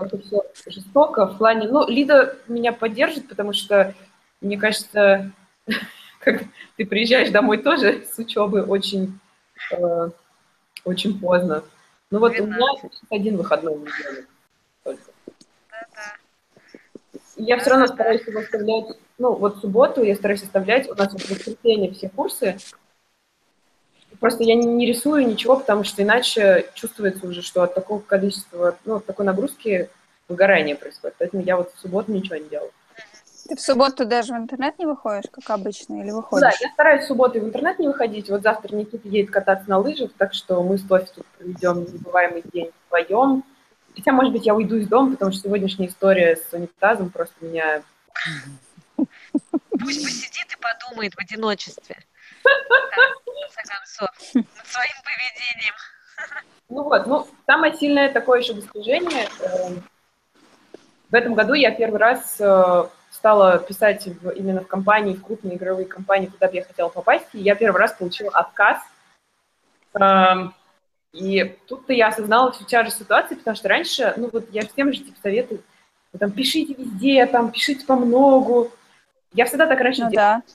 Это все жестоко в плане... Ну, Лида меня поддержит, потому что, мне кажется, как ты приезжаешь домой тоже с учебы очень, э, очень поздно. Ну вот у меня один выходной в неделю только. Я все равно стараюсь его оставлять, ну вот субботу я стараюсь оставлять, у нас в воскресенье все курсы, Просто я не, не рисую ничего, потому что иначе чувствуется уже, что от такого количества, ну, от такой нагрузки выгорание происходит. Поэтому я вот в субботу ничего не делаю. Ты в субботу даже в интернет не выходишь, как обычно, или выходишь? Да, я стараюсь в субботу в интернет не выходить. Вот завтра Никита едет кататься на лыжах, так что мы с Тофи тут проведем незабываемый день вдвоем. Хотя, может быть, я уйду из дома, потому что сегодняшняя история с унитазом просто меня... Пусть посидит и подумает в одиночестве. Над своим поведением. Ну вот, ну, самое сильное такое еще достижение. э, В этом году я первый раз э, стала писать в- именно в компании, в крупные игровые компании, куда бы я хотела попасть, и я первый раз получила отказ. Эм, И тут-то я осознала всю тяжесть ситуации, потому что раньше, ну вот я всем же типа советую, вы там пишите везде, там пишите по многу. Я всегда так раньше Ну делала, да.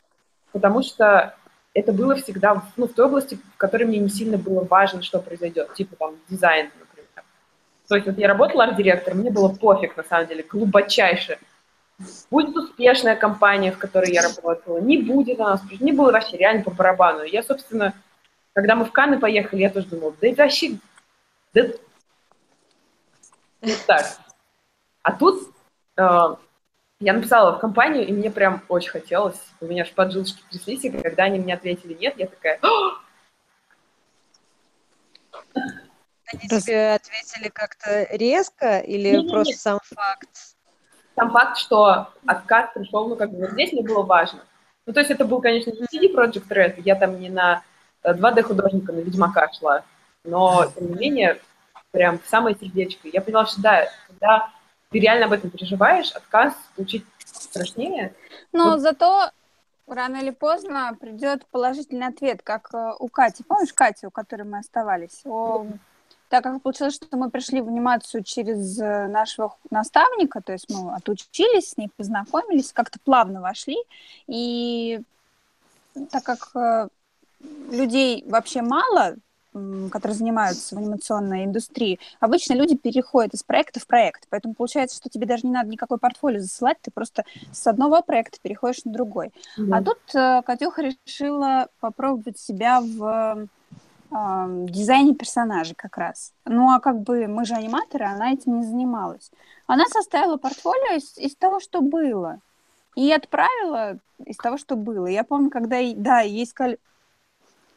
потому что это было всегда ну, в той области, в которой мне не сильно было важно, что произойдет, типа там дизайн, например. То есть вот я работала арт-директором, мне было пофиг, на самом деле, глубочайше. Будет успешная компания, в которой я работала, не будет она успешной, мне было вообще реально по барабану. Я, собственно, когда мы в Канны поехали, я тоже думала, да это вообще, да... Вот так. А тут э, я написала в компанию, и мне прям очень хотелось. У меня аж поджилочки тряслись, и когда они мне ответили нет, я такая, «О, Они Раз- тебе ответили как-то резко или Не-не-не. просто сам факт? сам факт, что отказ пришел, ну, как бы, вот здесь мне было важно. Ну, то есть это был, конечно, не CD Project Red, я там не на э, 2D-художника, на Ведьмака шла, но, тем не менее, прям в самое сердечко. Я поняла, что да, когда ты реально об этом переживаешь, отказ получить страшнее. Но Вот. зато рано или поздно придет положительный ответ, как э, у Кати. Помнишь Катю, у которой мы оставались? О, так как получилось, что мы пришли в анимацию через э, нашего наставника, то есть мы отучились с ней, познакомились, как-то плавно вошли, и так как э, людей вообще мало, которые занимаются в анимационной индустрии, обычно люди переходят из проекта в проект. Поэтому получается, что тебе даже не надо никакой портфолио засылать, ты просто с одного проекта переходишь на другой. А тут э, Катюха решила попробовать себя в э, дизайне персонажей как раз. Ну, а как бы мы же аниматоры, она этим не занималась. Она составила портфолио из, из того, что было. И отправила из того, что было. Я помню, когда, да, ей сказали,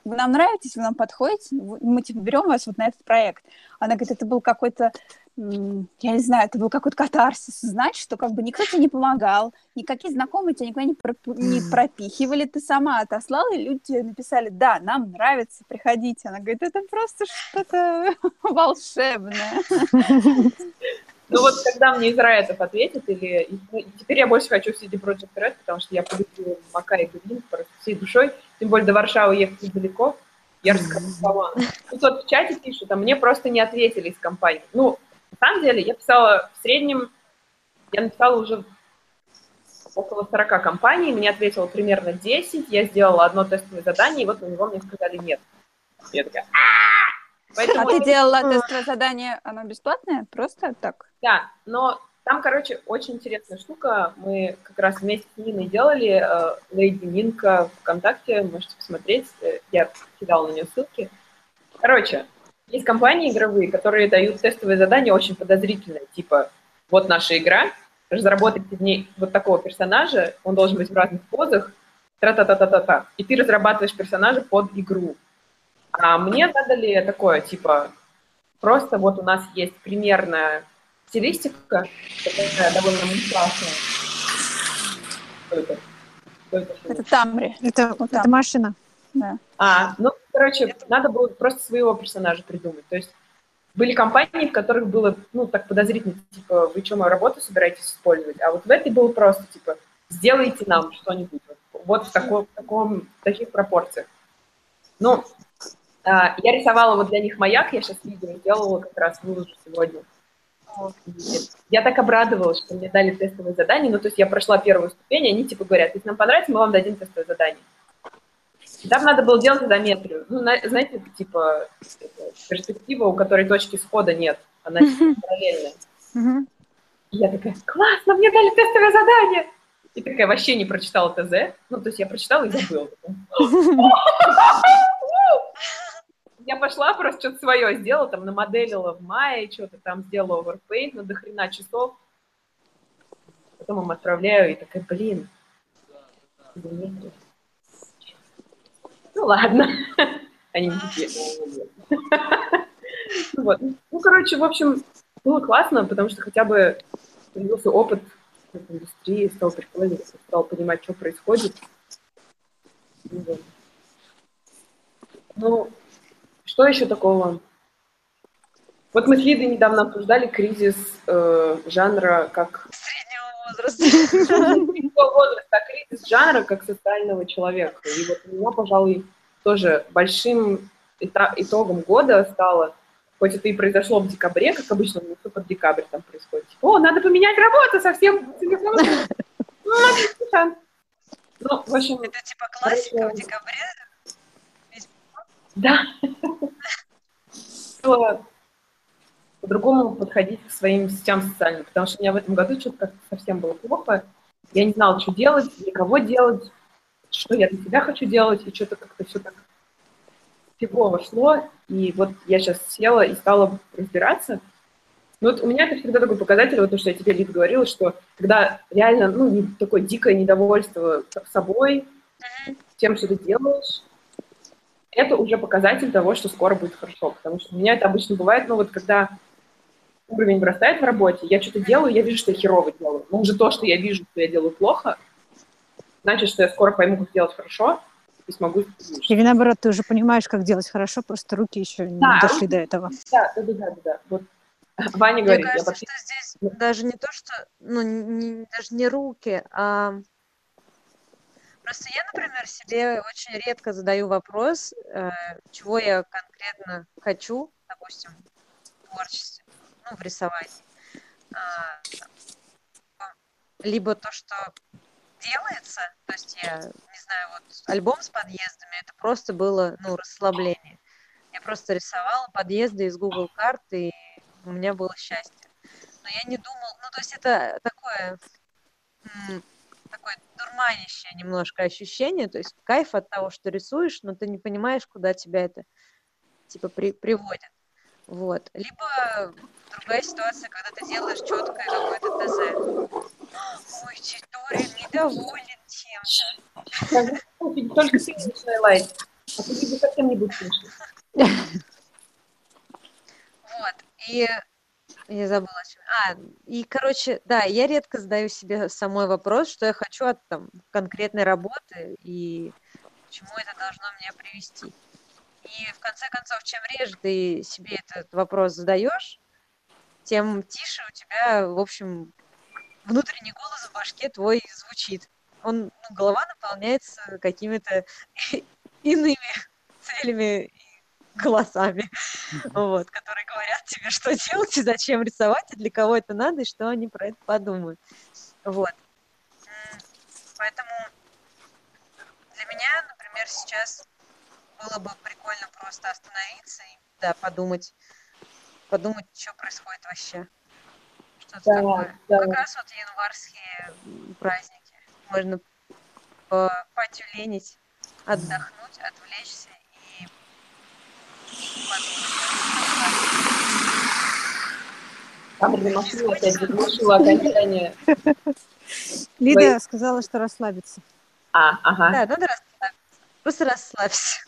вы нам нравитесь, вы нам подходите, мы типа берем вас вот на этот проект. Она говорит, это был какой-то, я не знаю, это был какой-то катарсис, знать, что как бы никто тебе не помогал, никакие знакомые тебя никуда не, пропу- не пропихивали, ты сама отослала, и люди тебе написали, да, нам нравится, приходите. Она говорит, это просто что-то волшебное. Ну вот когда мне из Райтов ответят, или ну, теперь я больше хочу в CD Project Red, потому что я полюбила Мака и Гвин просто всей душой, тем более до Варшавы ехать недалеко, я раскритиковала. Тут вот в чате пишут, а мне просто не ответили из компании. Ну, на самом деле, я писала в среднем, я написала уже около 40 компаний, мне ответило примерно 10, я сделала одно тестовое задание, и вот на него мне сказали нет. Я такая! А Поэтому ты делала тестовое задание, оно бесплатное? Просто так? Да, но там, короче, очень интересная штука. Мы как раз вместе с Ниной делали э, Лейди Нинка ВКонтакте, можете посмотреть. Э, Я кидала на нее ссылки. Короче, есть компании игровые, которые дают тестовые задания очень подозрительные, типа вот наша игра, разработайте в ней вот такого персонажа, он должен быть в разных позах, тра-та-та-та-та-та, и ты разрабатываешь персонажа под игру. А мне задали такое, типа, просто вот у нас есть примерная стилистика, такая довольно мультяшная. Что это? Что это? Это Тамри. Это, Вот это машина. Да. А, ну, короче, надо было просто своего персонажа придумать. То есть были компании, в которых было, ну, так подозрительно, типа, вы что, мою работу собираетесь использовать? А вот в этой было просто, типа, сделайте нам что-нибудь. Вот, вот в, таком, в, таком, в таких пропорциях. Ну, а, я рисовала вот для них маяк, я сейчас видео сделала, как раз выложу сегодня. Я так обрадовалась, что мне дали тестовое задание. Ну, то есть я прошла первую ступень, и они типа говорят, если нам понравится, мы вам дадим тестовое задание. И там надо было делать изометрию. Ну, на- знаете, типа перспектива, у которой точки схода нет. Она параллельная. И я такая, классно, мне дали тестовое задание. И такая вообще не прочитала ТЗ. Ну, то есть я прочитала и забыла. Я пошла, просто что-то свое сделала, там намоделила в мае, что-то там сделала оверпейт на дохрена часов. потом им отправляю, и такая, блин. Ну ладно. Они Ну вот. Ну, короче, в общем, было классно, потому что хотя бы появился опыт в этой индустрии, стал прикольно, стал понимать, что происходит. Ну. Ну, что еще такого? Вот мы с Лидой недавно обсуждали кризис э, жанра как... Среднего возраста. Среднего возраста, а кризис жанра как социального человека. И вот у меня, пожалуй, тоже большим итогом года стало, хоть это и произошло в декабре, как обычно, ну, все под декабрь там происходит. О, надо поменять работу совсем. Ну. Ну, в общем, Это типа классика в декабре. Да. По-другому подходить к своим сетям социальным, потому что у меня в этом году что-то как-то совсем было плохо. Я не знала, что делать, для кого делать, что я для себя хочу делать, и что-то как-то все так фигово шло. И вот я сейчас села и стала разбираться. Ну, вот у меня это всегда такой показатель, вот то, что я тебе, Лид, говорила, что когда реально, ну, такое дикое недовольство собой, тем, что ты делаешь, это уже показатель того, что скоро будет хорошо. Потому что у меня это обычно бывает, ну вот когда уровень вырастает в работе, я что-то делаю, я вижу, что я херово делаю. Но уже то, что я вижу, что я делаю плохо, значит, что я скоро пойму, как делать хорошо, и смогу. Или наоборот, ты уже понимаешь, как делать хорошо, просто руки еще не Да, дошли руки- до этого. Да, да, да, да, да. Вот Ваня Мне говорит, я кажется, вообще... что здесь даже не то, что, ну, не- даже не руки, а просто я, например, себе очень редко задаю вопрос, э, чего я конкретно хочу, допустим, в творчестве, ну, в рисовании. А, либо то, что делается, то есть я, не знаю, вот альбом с подъездами, это просто было, ну, расслабление. Я просто рисовала подъезды из Google карт, и у меня было счастье. Но я не думал, ну, то есть это такое, такое дурманящее немножко ощущение, то есть кайф от того, что рисуешь, но ты не понимаешь, куда тебя это, типа, при, приводит. Вот. Либо другая ситуация, когда ты делаешь четкое какое-то ТЗ. Ой, Читорин недоволен чем-то. Только начинай лайк. А ты совсем не будешь. Вот. И я забыла. А, и, короче, да, я редко задаю себе самой вопрос, что я хочу от там, конкретной работы и к чему это должно меня привести. И в конце концов, чем реже ты себе этот вопрос задаешь, тем тише у тебя, в общем, внутренний голос в башке твой звучит. Он, ну, голова наполняется какими-то иными целями и голосами, вот, которые говорят тебе, что делать и зачем рисовать, и для кого это надо, и что они про это подумают. Вот. Поэтому для меня, например, сейчас было бы прикольно просто остановиться и да, подумать, подумать, что происходит вообще. Что-то Да, такое. да. Как раз вот январские праздники. Можно по- потюленить, отдохнуть, отвлечься и Камера машина опять заглушила окончание. Лида сказала, что расслабится. А, ага. Да, надо расслабиться. Просто расслабься.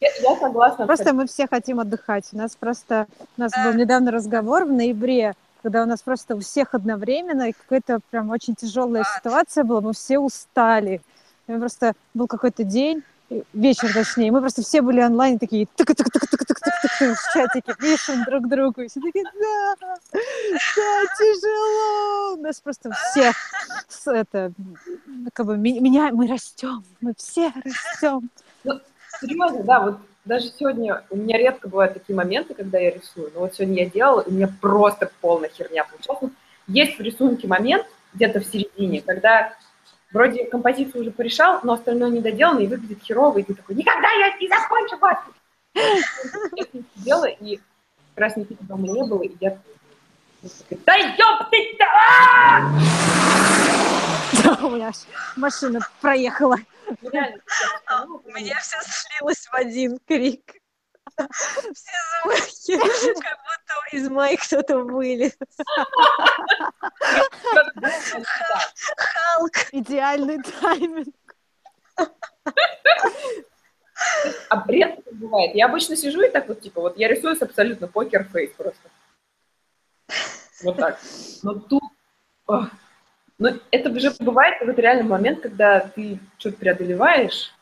Я, я согласна. Просто мы все хотим отдыхать. У нас просто у нас был недавно разговор в ноябре, когда у нас просто у всех одновременно и какая-то прям очень тяжелая ситуация была. Мы все устали. И мы просто был какой-то день, вечер точнее, мы просто все были онлайн такие тык тык тык тык тык тык в чатике пишем друг другу и все такие да да тяжело у нас просто всех с- это как бы меня мы растем мы все растем Серьезно, да, вот даже сегодня у меня редко бывают такие моменты, когда я рисую. Но вот сегодня я делала, и у меня просто полная херня получалась. Ну, Есть в рисунке момент где-то в середине, когда вроде композицию уже порешал, но остальное не доделано и выглядит херово, и ты такой, никогда я не закончу вас! Я сидела, и как раз Никиты дома не было, и я да ёб ты, да! Да, у меня аж машина проехала я У меня все слилось в один крик. Все звуки, как будто из моей кто-то вылез. Халк. Идеальный тайминг. А бред бывает. Я обычно сижу и так вот, типа, вот я рисую с абсолютно покер-фейс просто. Вот так. Но тут... ох. Но это уже бывает вот реально момент, когда ты что-то преодолеваешь,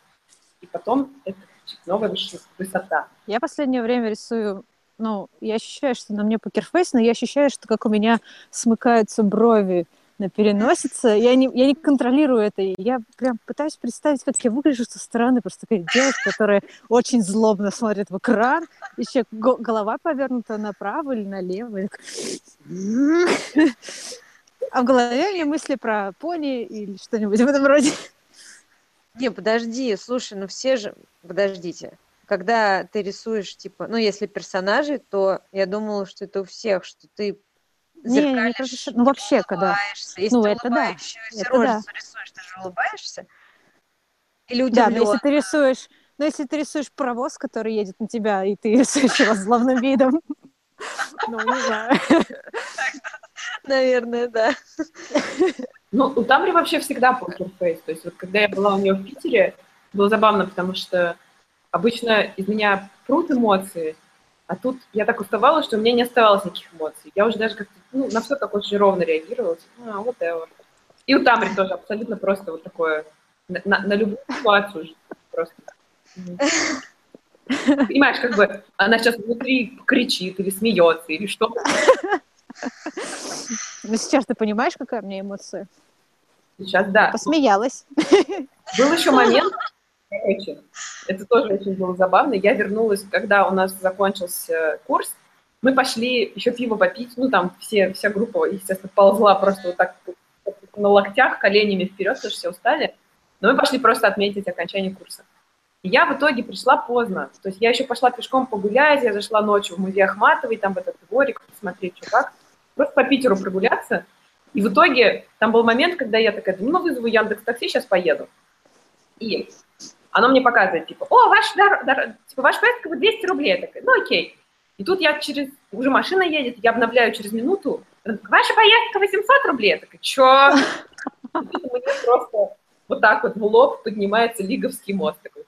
и потом это новая выс- высота. Я последнее время рисую, ну, я ощущаю, что на мне покерфейс, но я ощущаю, что как у меня смыкаются брови на переносице. Я не, я не контролирую это. Я прям пытаюсь представить, как я выгляжу со стороны. Просто такая девушка, которая очень злобно смотрит в экран. Еще го- голова повернута направо или налево. Так, А в голове у меня мысли про пони или что-нибудь в этом роде. Не, подожди, слушай, ну все же... Подождите. Когда ты рисуешь, типа, ну, если персонажей, то я думала, что это у всех, что ты Не, не професси- ну, вообще, когда-. Если ну, ты это да, это да. рисуешь, ты же улыбаешься? Или Да, но если ты рисуешь, ну если ты рисуешь паровоз, который едет на тебя, и ты рисуешь его с злобным видом, ну, не знаю. Наверное, да. Ну, у Тамри вообще всегда покер-фейс. То есть вот когда я была у нее в Питере, было забавно, потому что обычно из меня прут эмоции, а тут я так уставала, что у меня не оставалось никаких эмоций. Я уже даже как-то ну, на все так очень ровно реагировала. Типа, а, вот это. И у Тамри тоже абсолютно просто вот такое, на, на- на любую ситуацию же просто. Понимаешь, как бы она сейчас внутри кричит или смеется, или что. Ну сейчас ты понимаешь, какая у меня эмоция? Сейчас, да. Посмеялась. Был еще момент, короче, это тоже очень было забавно. Я вернулась, когда у нас закончился курс. Мы пошли еще пиво попить. Ну, там все, вся группа, естественно, ползла просто вот так на локтях, коленями вперед, потому что все устали. Но мы пошли просто отметить окончание курса. И я в итоге пришла поздно. То есть я еще пошла пешком погулять, я зашла ночью в музей Ахматовой, там в этот дворик, посмотреть, что как. Просто по Питеру прогуляться. И в итоге там был момент, когда я такая, ну, вызову Яндекс Такси, сейчас поеду. И оно мне показывает, типа, о, ваш, дар, дар- типа, ваш поездка будет 200 рублей. Я такая, ну, окей. И тут я через, уже машина едет, я обновляю через минуту. Ваша поездка 800 рублей. Я такая, чё? Просто вот так вот в лоб поднимается Лиговский мост. Такой.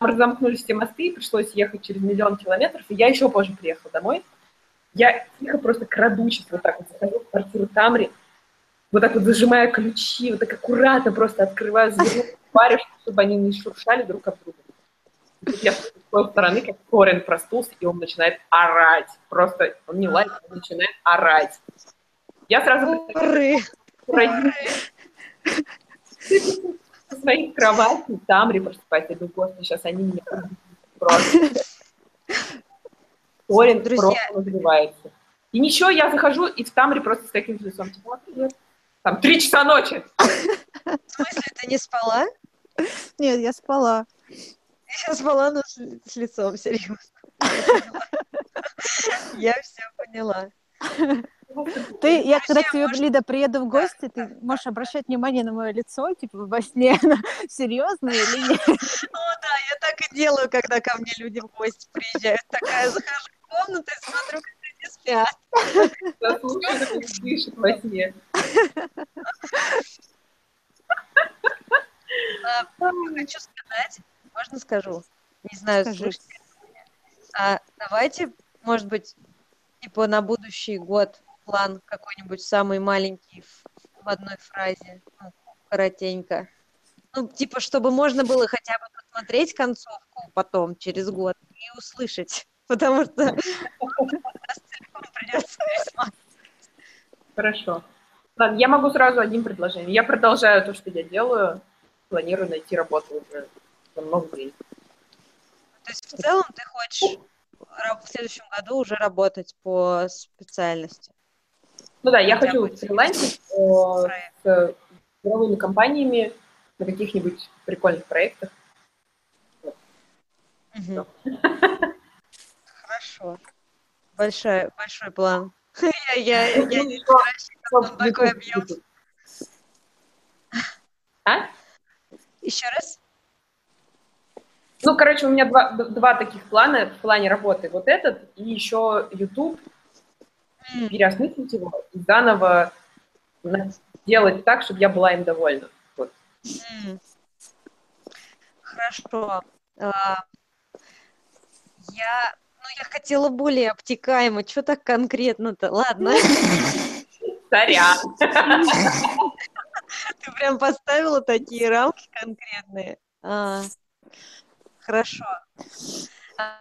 Разомкнулись все мосты, и пришлось ехать через миллион километров, и я еще позже приехала домой. Я тихо просто крадучись вот так вот захожу в квартиру Тамри, вот так вот зажимая ключи, вот так аккуратно просто открываю заверну парю, чтобы они не шуршали друг об друга. Я с той стороны, как Корин проснулся, и он начинает орать. Просто он не лает, он начинает орать. Я сразу Уры. Со своих кроватей, Тамри просыпается, я думаю, господи, сейчас они меня просто. Друзья. просто разливается. И ничего, я захожу, и в Тамре просто с таким лицом, типа, «А, привет». Там три часа ночи. В смысле, ты не спала? Нет, я спала. Я спала, но с, с лицом, серьезно. Я все поняла. Ты, я когда к тебе, Лида, приеду в гости, ты можешь обращать внимание на мое лицо, типа, во сне, серьезно или нет? О, да, я так и делаю, когда ко мне люди в гости приезжают. Такая, захожу в комнату и смотрю, как люди спят. Как дышит во сне. А, Хочу сказать, можно скажу? Не знаю, слышите. А, давайте, может быть, типа на будущий год план какой-нибудь самый маленький в, одной фразе, ну, коротенько. Ну, типа, чтобы можно было хотя бы посмотреть концовку потом, через год, и услышать. Потому что придется. Хорошо. Ладно, я могу сразу одним предложением. Я продолжаю то, что я делаю. Планирую найти работу уже за много времени. То есть в целом ты хочешь в следующем году уже работать по специальности? Ну да, я хочу фрилансить э, с мировыми компаниями на каких-нибудь прикольных проектах. Хорошо. Большой, большой план. Я, я, я не что на такой объем. А? Еще раз? Ну, короче, у меня два, два таких плана в плане работы. Вот этот и еще YouTube. Переосмыслить его и заново сделать так, чтобы я была им довольна. Вот. Хорошо. А, Я, ну, я хотела более обтекаемо. Что так конкретно-то? Ладно, Сорян. ты прям поставила такие рамки конкретные. А, Хорошо. А,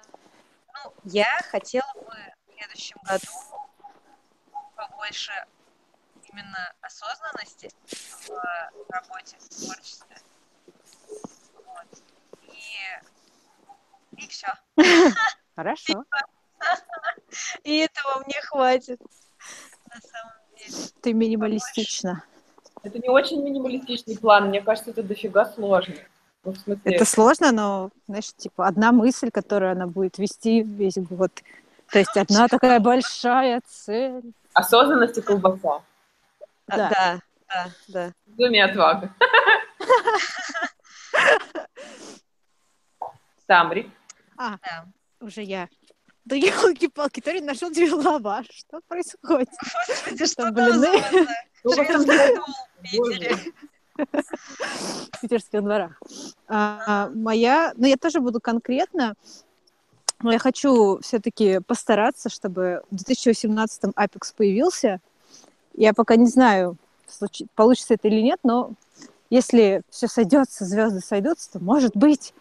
Ну, я хотела бы в следующем году побольше именно осознанности в работе, в творчестве. Вот. И, и все. Хорошо. И этого мне хватит. На самом деле. Ты минималистична. Это не очень минималистичный план. Мне кажется, это дофига сложно. Ну, смысле, Это сложно, но, знаешь, типа одна мысль, которую она будет вести весь год. То есть одна такая большая цель. Осознанность и колбаса. А, Да. Да, да, да. Безумие и отвага. Самри. А, Да. уже я. Да елки-палки, Торин нашел тебе лаваш. Что происходит? Господи, что блины Ну, в питерских дворах. А, моя, ну я тоже буду конкретно, но я хочу все-таки постараться, чтобы в 2018 Apex появился. Я пока не знаю, получится это или нет, но если все сойдется, звезды сойдутся, то, может быть,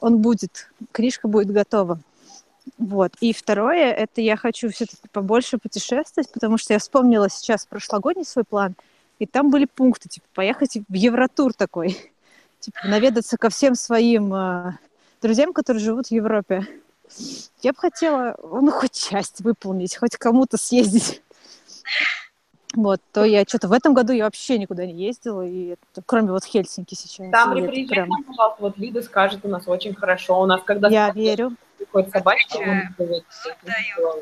он будет, книжка будет готова. Вот. И второе, это я хочу все-таки побольше путешествовать, потому что я вспомнила сейчас прошлогодний свой план, и там были пункты, типа, поехать в Евротур такой, типа, наведаться ко всем своим э, друзьям, которые живут в Европе. Я бы хотела, ну, хоть часть выполнить, хоть кому-то съездить. Вот, то я что-то в этом году я вообще никуда не ездила, и это, кроме вот Хельсинки сейчас. Это приезжай прям- пожалуйста. Вот Лида скажет, у нас очень хорошо. У нас, когда Я верю. приходит собачка, Отвечаю. он говорит, даю.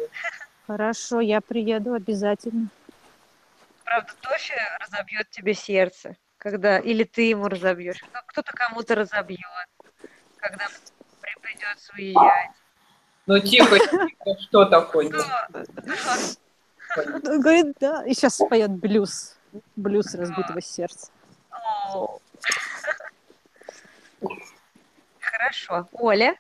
Хорошо, я приеду обязательно. Правда, Тофи разобьет тебе сердце, когда или ты ему разобьешь. Кто-то кому-то разобьет, когда при- придется уезжать. Ну, тихо, тихо, что такое? Он говорит, да, и сейчас споет блюз. Блюз разбитого сердца. О. Хорошо. Оля?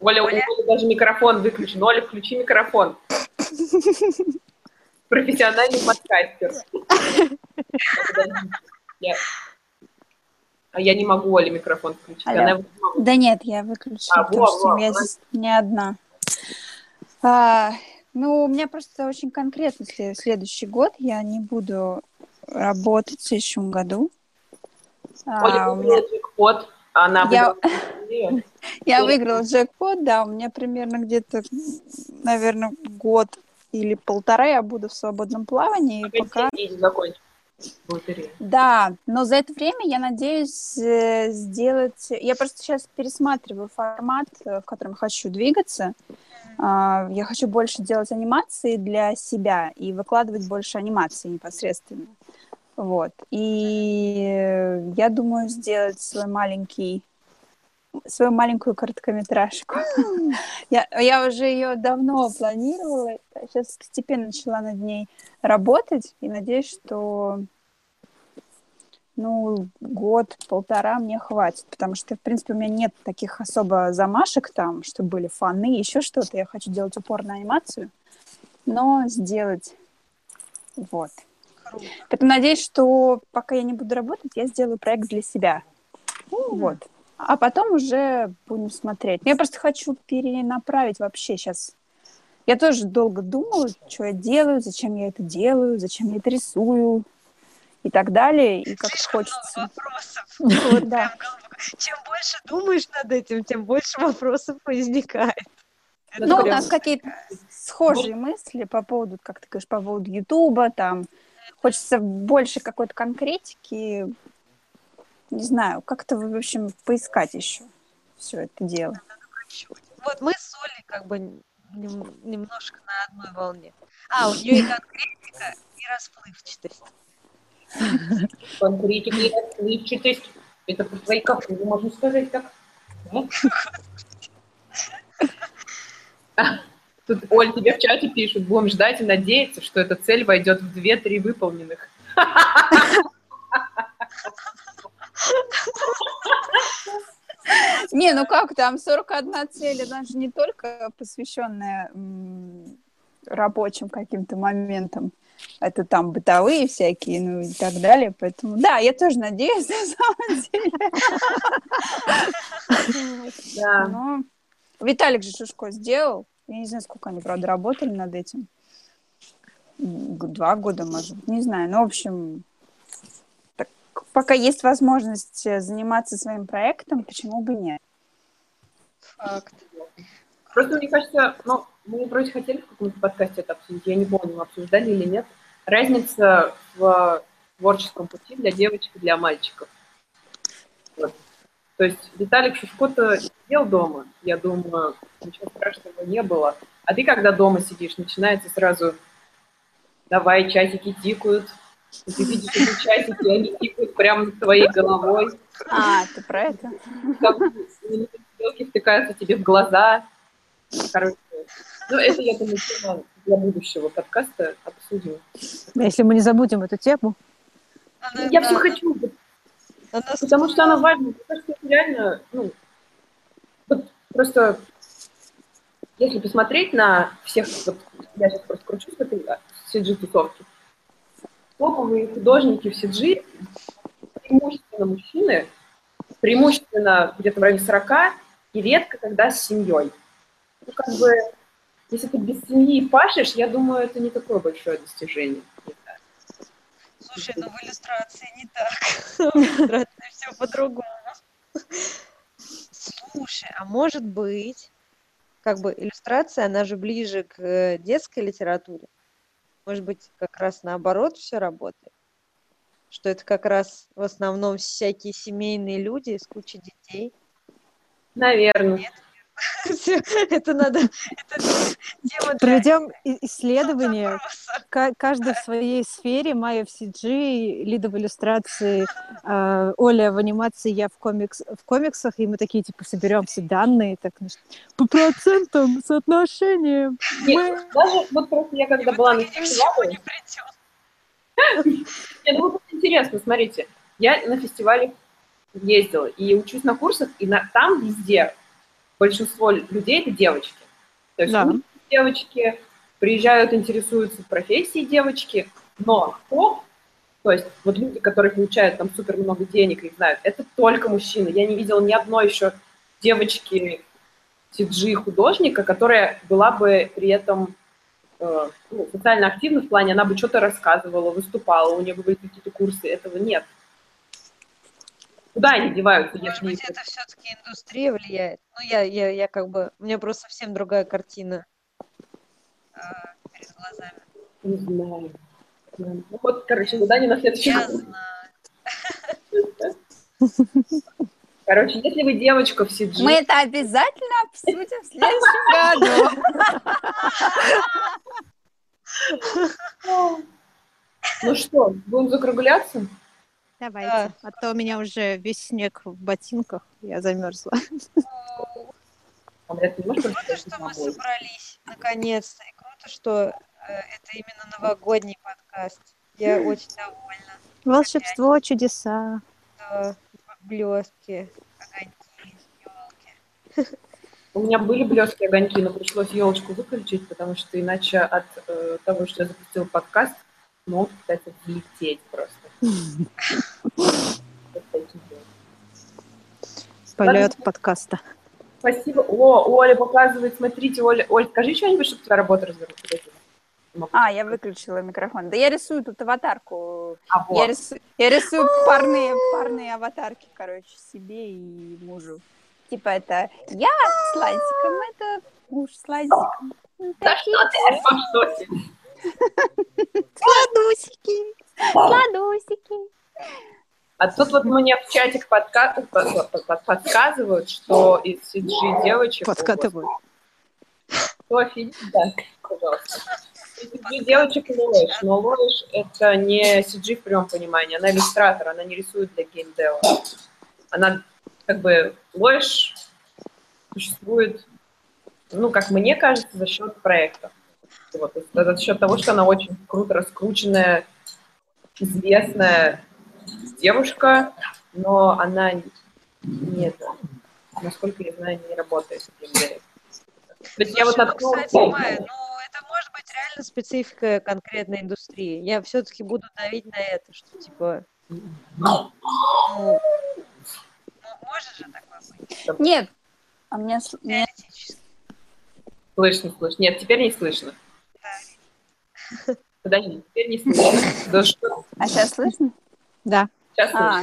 Оля, у Оля? Оли даже микрофон выключен. Оля, включи микрофон. Профессиональный подкастер. Я- А я не могу Оле микрофон включить. Алло. Она. Да нет, я выключила, А, потому во, что во, я во. здесь не одна. А, ну, у меня просто очень конкретно сле- следующий год. Я не буду работать в следующем году. А, Оля у меня- джекпот. Она Я- выиграла. Я выиграла джекпот, да, у меня примерно где-то, наверное, год или полтора я буду в свободном плавании, и пока... Закончим. Да, но за это время я надеюсь э, сделать... Я просто сейчас пересматриваю формат, э, в котором хочу двигаться. А, Я хочу больше делать анимации для себя и выкладывать больше анимации непосредственно. Вот. И э, я думаю сделать свой маленький свою маленькую короткометражку. Я, я уже ее давно планировала, сейчас постепенно начала над ней работать и надеюсь, что ну, год-полтора мне хватит, потому что, в принципе, у меня нет таких особо замашек там, что были фаны, еще что-то. Я хочу делать упор на анимацию, но сделать вот. Круто. Поэтому надеюсь, что пока я не буду работать, я сделаю проект для себя. Вот. А потом уже будем смотреть. Я просто хочу перенаправить вообще сейчас. Я тоже долго думала, что я делаю, зачем я это делаю, зачем я это рисую и так далее. И как хочется. много вопросов. Вот Да. Чем больше думаешь над этим, тем больше вопросов возникает. Это Ну, у нас какие-то схожие мысли по поводу, как ты говоришь, по поводу Ютуба, там хочется больше какой-то конкретики, не знаю, как-то, в общем, поискать еще все это дело. Вот мы с Олей как бы нем- немножко на одной волне. А, у нее и конкретика, и расплывчатость. Конкретика и расплывчатость. Это по твоей капуре, можно сказать так. Тут, Оль, тебе в чате пишут, будем ждать и надеяться, что эта цель войдет в 2-3 выполненных. Не, ну как там, 41 цель, она же не только посвященная рабочим каким-то моментам. Это там бытовые всякие, ну и так далее. Поэтому, да, я тоже надеюсь, на самом деле. Да. Но Виталик же Шушко сделал. Я не знаю, сколько они, правда, работали над этим. Два года, может быть, не знаю. Ну, в общем, пока есть возможность э, заниматься своим проектом, почему бы нет? Факт. Просто мне кажется, ну, мы вроде хотели в каком-то подкасте это обсудить, я не помню, обсуждали или нет. Разница в творческом пути для девочек и для мальчиков. Вот. То есть Виталик Шушко-то сидел дома, я думаю, ничего страшного не было. А ты, когда дома сидишь, начинается сразу, давай, часики тикают, И ты видишь эти часики, они тикают прямо над твоей головой. А, ты про это? Там стрелки втыкаются тебе в глаза. Короче, ну, это, я думаю, тема для будущего подкаста обсудим. Если мы не забудем эту тему. Она- Я да, все хочу, она потому что она важна. Мне кажется, это реально, ну, вот просто, если посмотреть на всех, вот, я сейчас просто кручусь в этой CG-тусовке, топовые художники в CG, преимущественно мужчины, преимущественно где-то в районе 40, и редко когда с семьей. Ну, как бы, если ты без семьи пашешь, я думаю, это не такое большое достижение. Слушай, ну в иллюстрации не так. В иллюстрации все по-другому. Слушай, а может быть, как бы иллюстрация, она же ближе к э, детской литературе. Может быть, как раз наоборот все работает? Что это как раз в основном всякие семейные люди с кучей детей. Наверное. Всё, Это надо, Проведем исследование. Каждый в своей сфере. Майя в CG, Лида в иллюстрации, а, Оля в анимации, я в, комикс, в комиксах. И мы такие, типа, соберем все данные так, по процентам, соотношениям. Нет, даже вот просто я когда была на фестивале, не придет. Нет, ну вот интересно, смотрите, я на фестивале ездила и учусь на курсах, и на, там везде большинство людей это девочки. То есть Да. девочки, приезжают, интересуются профессией девочки, но топ, то есть вот люди, которые получают там супер много денег и знают, это только мужчины. Я не видела ни одной еще девочки CG художника, которая была бы при этом э, ну, социально активна в плане, она бы что-то рассказывала, выступала, у нее бы были какие-то курсы, этого нет. Куда они деваются, Может если быть, это все-таки индустрия влияет. Ну, я, я, я как бы, у меня просто совсем другая картина а, перед глазами. Не знаю. Ну вот, короче, куда не на следующий Я год. знаю. Короче, если вы девочка в CG, Мы это обязательно обсудим в следующем году. ну что, будем закругляться? Давайте. А то у меня уже весь снег в ботинках. Я замерзла. Круто, просто что мы собрались наконец-то. И круто, что э, это именно новогодний подкаст. Я очень довольна. Волшебство, чудеса. Да, блестки, огоньки, елки. У меня были блестки огоньки, но пришлось елочку выключить, потому что иначе от э, того, что я запустил подкаст, мог, кстати, взлететь просто. Полет подкаста. Спасибо. О, Оля показывает, смотрите, Оля, Оль, скажи что-нибудь, чтобы твоя работа развернулась. А, я выключила микрофон. Да я рисую тут аватарку. А, Я, вот. рисую, я рисую парные, парные аватарки, короче, себе и мужу. Типа это я с лазиком, это муж с лазиком. Ну, Да что ты? Сладусики. Сладусики. А тут вот мне в чатик подка- подсказывают, что из CG девочек... Подкатывают. Офигеть, да, пожалуйста. Из CG девочек Лоиш, но Лоиш это не CG в прямом понимании, она иллюстратор, она не рисует для геймдева. Она как бы Лоиш существует, ну, как мне кажется, за счет проекта. Вот, то есть за счет того, что она очень круто раскрученная, известная девушка, но она нет, насколько я знаю, не работает в геймдеве. То есть я вот Слушай, ну, наткнулась- кстати, Майя, ну, это может быть реально специфика конкретной индустрии. Я все-таки буду давить на это, что типа, ну, ну, может же такое быть, Нет. А мне. Слышно, слышно. Нет, теперь не слышно. Подожди, теперь не слышно. А сейчас слышно? Да. Сейчас А,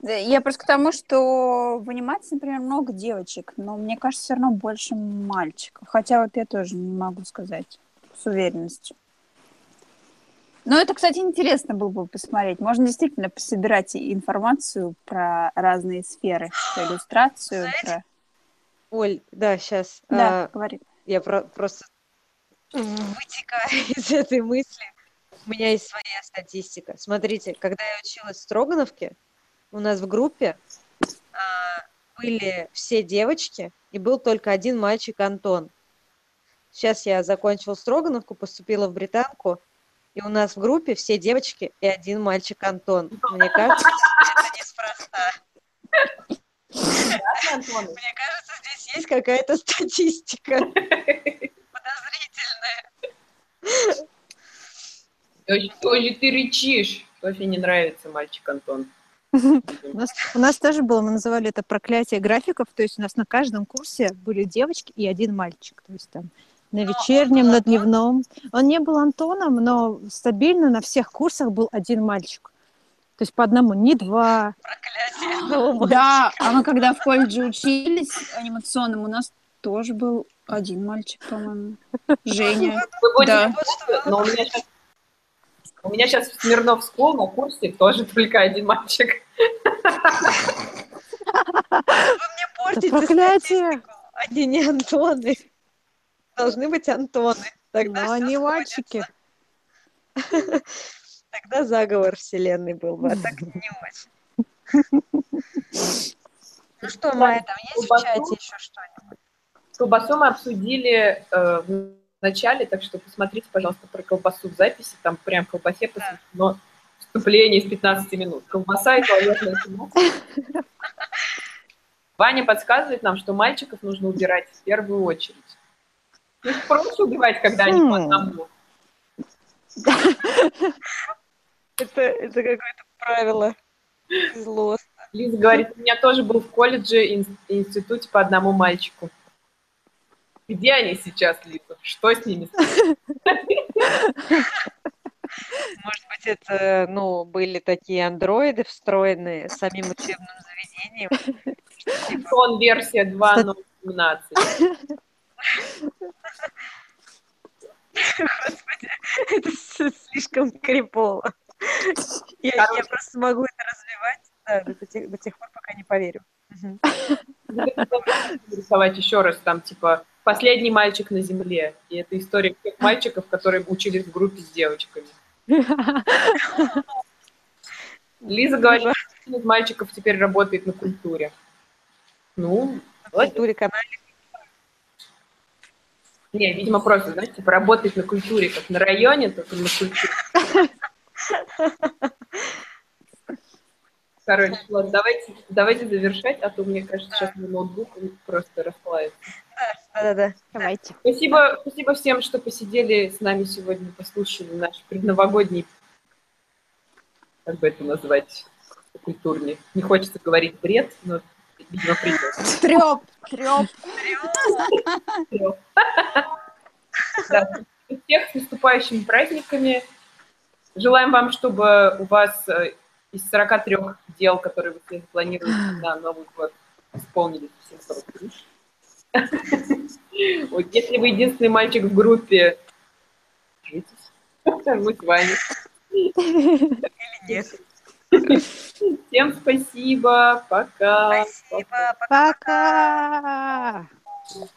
слышно. я просто к тому, что в анимации, например, много девочек, но мне кажется, все равно больше мальчиков. Хотя вот я тоже не могу сказать с уверенностью. Но это, кстати, интересно было бы посмотреть. Можно действительно пособирать информацию про разные сферы, про иллюстрацию, про... Оль, да, сейчас. Да, говори. я про- просто вытекаю из этой мысли. У меня есть своя статистика. Смотрите, когда я училась в Строгановке, у нас в группе а, были все девочки, и был только один мальчик Антон. Сейчас я закончила Строгановку, поступила в Британку, и у нас в группе все девочки и один мальчик Антон. Мне кажется, это неспроста. Мне кажется, здесь есть какая-то статистика подозрительная. Тося, ты рычишь. Тофе не нравится мальчик Антон. У нас, у нас тоже было, мы называли это проклятие графиков, то есть у нас на каждом курсе были девочки и один мальчик, то есть там на он вечернем, на дневном. Он не был Антоном, но стабильно на всех курсах был один мальчик. То есть по одному, не два. Проклятие. Да, а мы когда в колледже учились анимационным, у нас тоже был один мальчик, по-моему. Женя. Да. Но у меня сейчас у меня сейчас в Smirnov School на курсе тоже только один мальчик. вы мне портите проклятие. Они не Антоны. Должны быть Антоны. Тогда Но они мальчики. Тогда заговор вселенной был бы, а так не очень. Ну что, Майя, там есть в чате еще что-нибудь? Колбасу мы обсудили э, в начале, так что посмотрите, пожалуйста, про колбасу в записи. Там прям колбасе посвящено вступление из 15 минут. Колбаса и туалетная. Ваня подсказывает нам, что мальчиков нужно убирать в первую очередь. Их проще убивать, когда они по Хм. одному. Это, это какое-то правило зло. Лиза говорит, у меня тоже был в колледже и ин- институте по одному мальчику. Где они сейчас, Лиза? Что с ними? Может быть, это, ну, были такие андроиды встроенные самим учебным заведением. Сон версия 2.017. Это с- слишком крипово. Я, я просто могу это развивать да, до, тех, до тех пор, пока не поверю. Рисовать еще раз, там, типа, последний мальчик на земле. И это история всех мальчиков, которые учились в группе с девочками. Лиза говорит, что один из мальчиков теперь работает на культуре. Ну, В культуре канале. не, видимо, просто, знаете, типа, работает на культуре, как на районе, только на культуре. Короче, ладно, давайте, давайте завершать, а то, мне кажется, сейчас мой ноутбук просто расплавится. Да-да-да. Давайте. Спасибо, спасибо всем, что посидели с нами сегодня, послушали наш предновогодний, как бы это назвать, культурный. Не хочется говорить бред, но, видимо, придется. Треп, треп. Да. Всех с наступающими праздниками. Желаем вам, чтобы у вас э, из 43 дел, которые вы планируете на Новый год, исполнились все 43. Вот, если вы единственный мальчик в группе. Мы с вами. Или нет. Всем спасибо. Пока. Спасибо. Пока. Пока!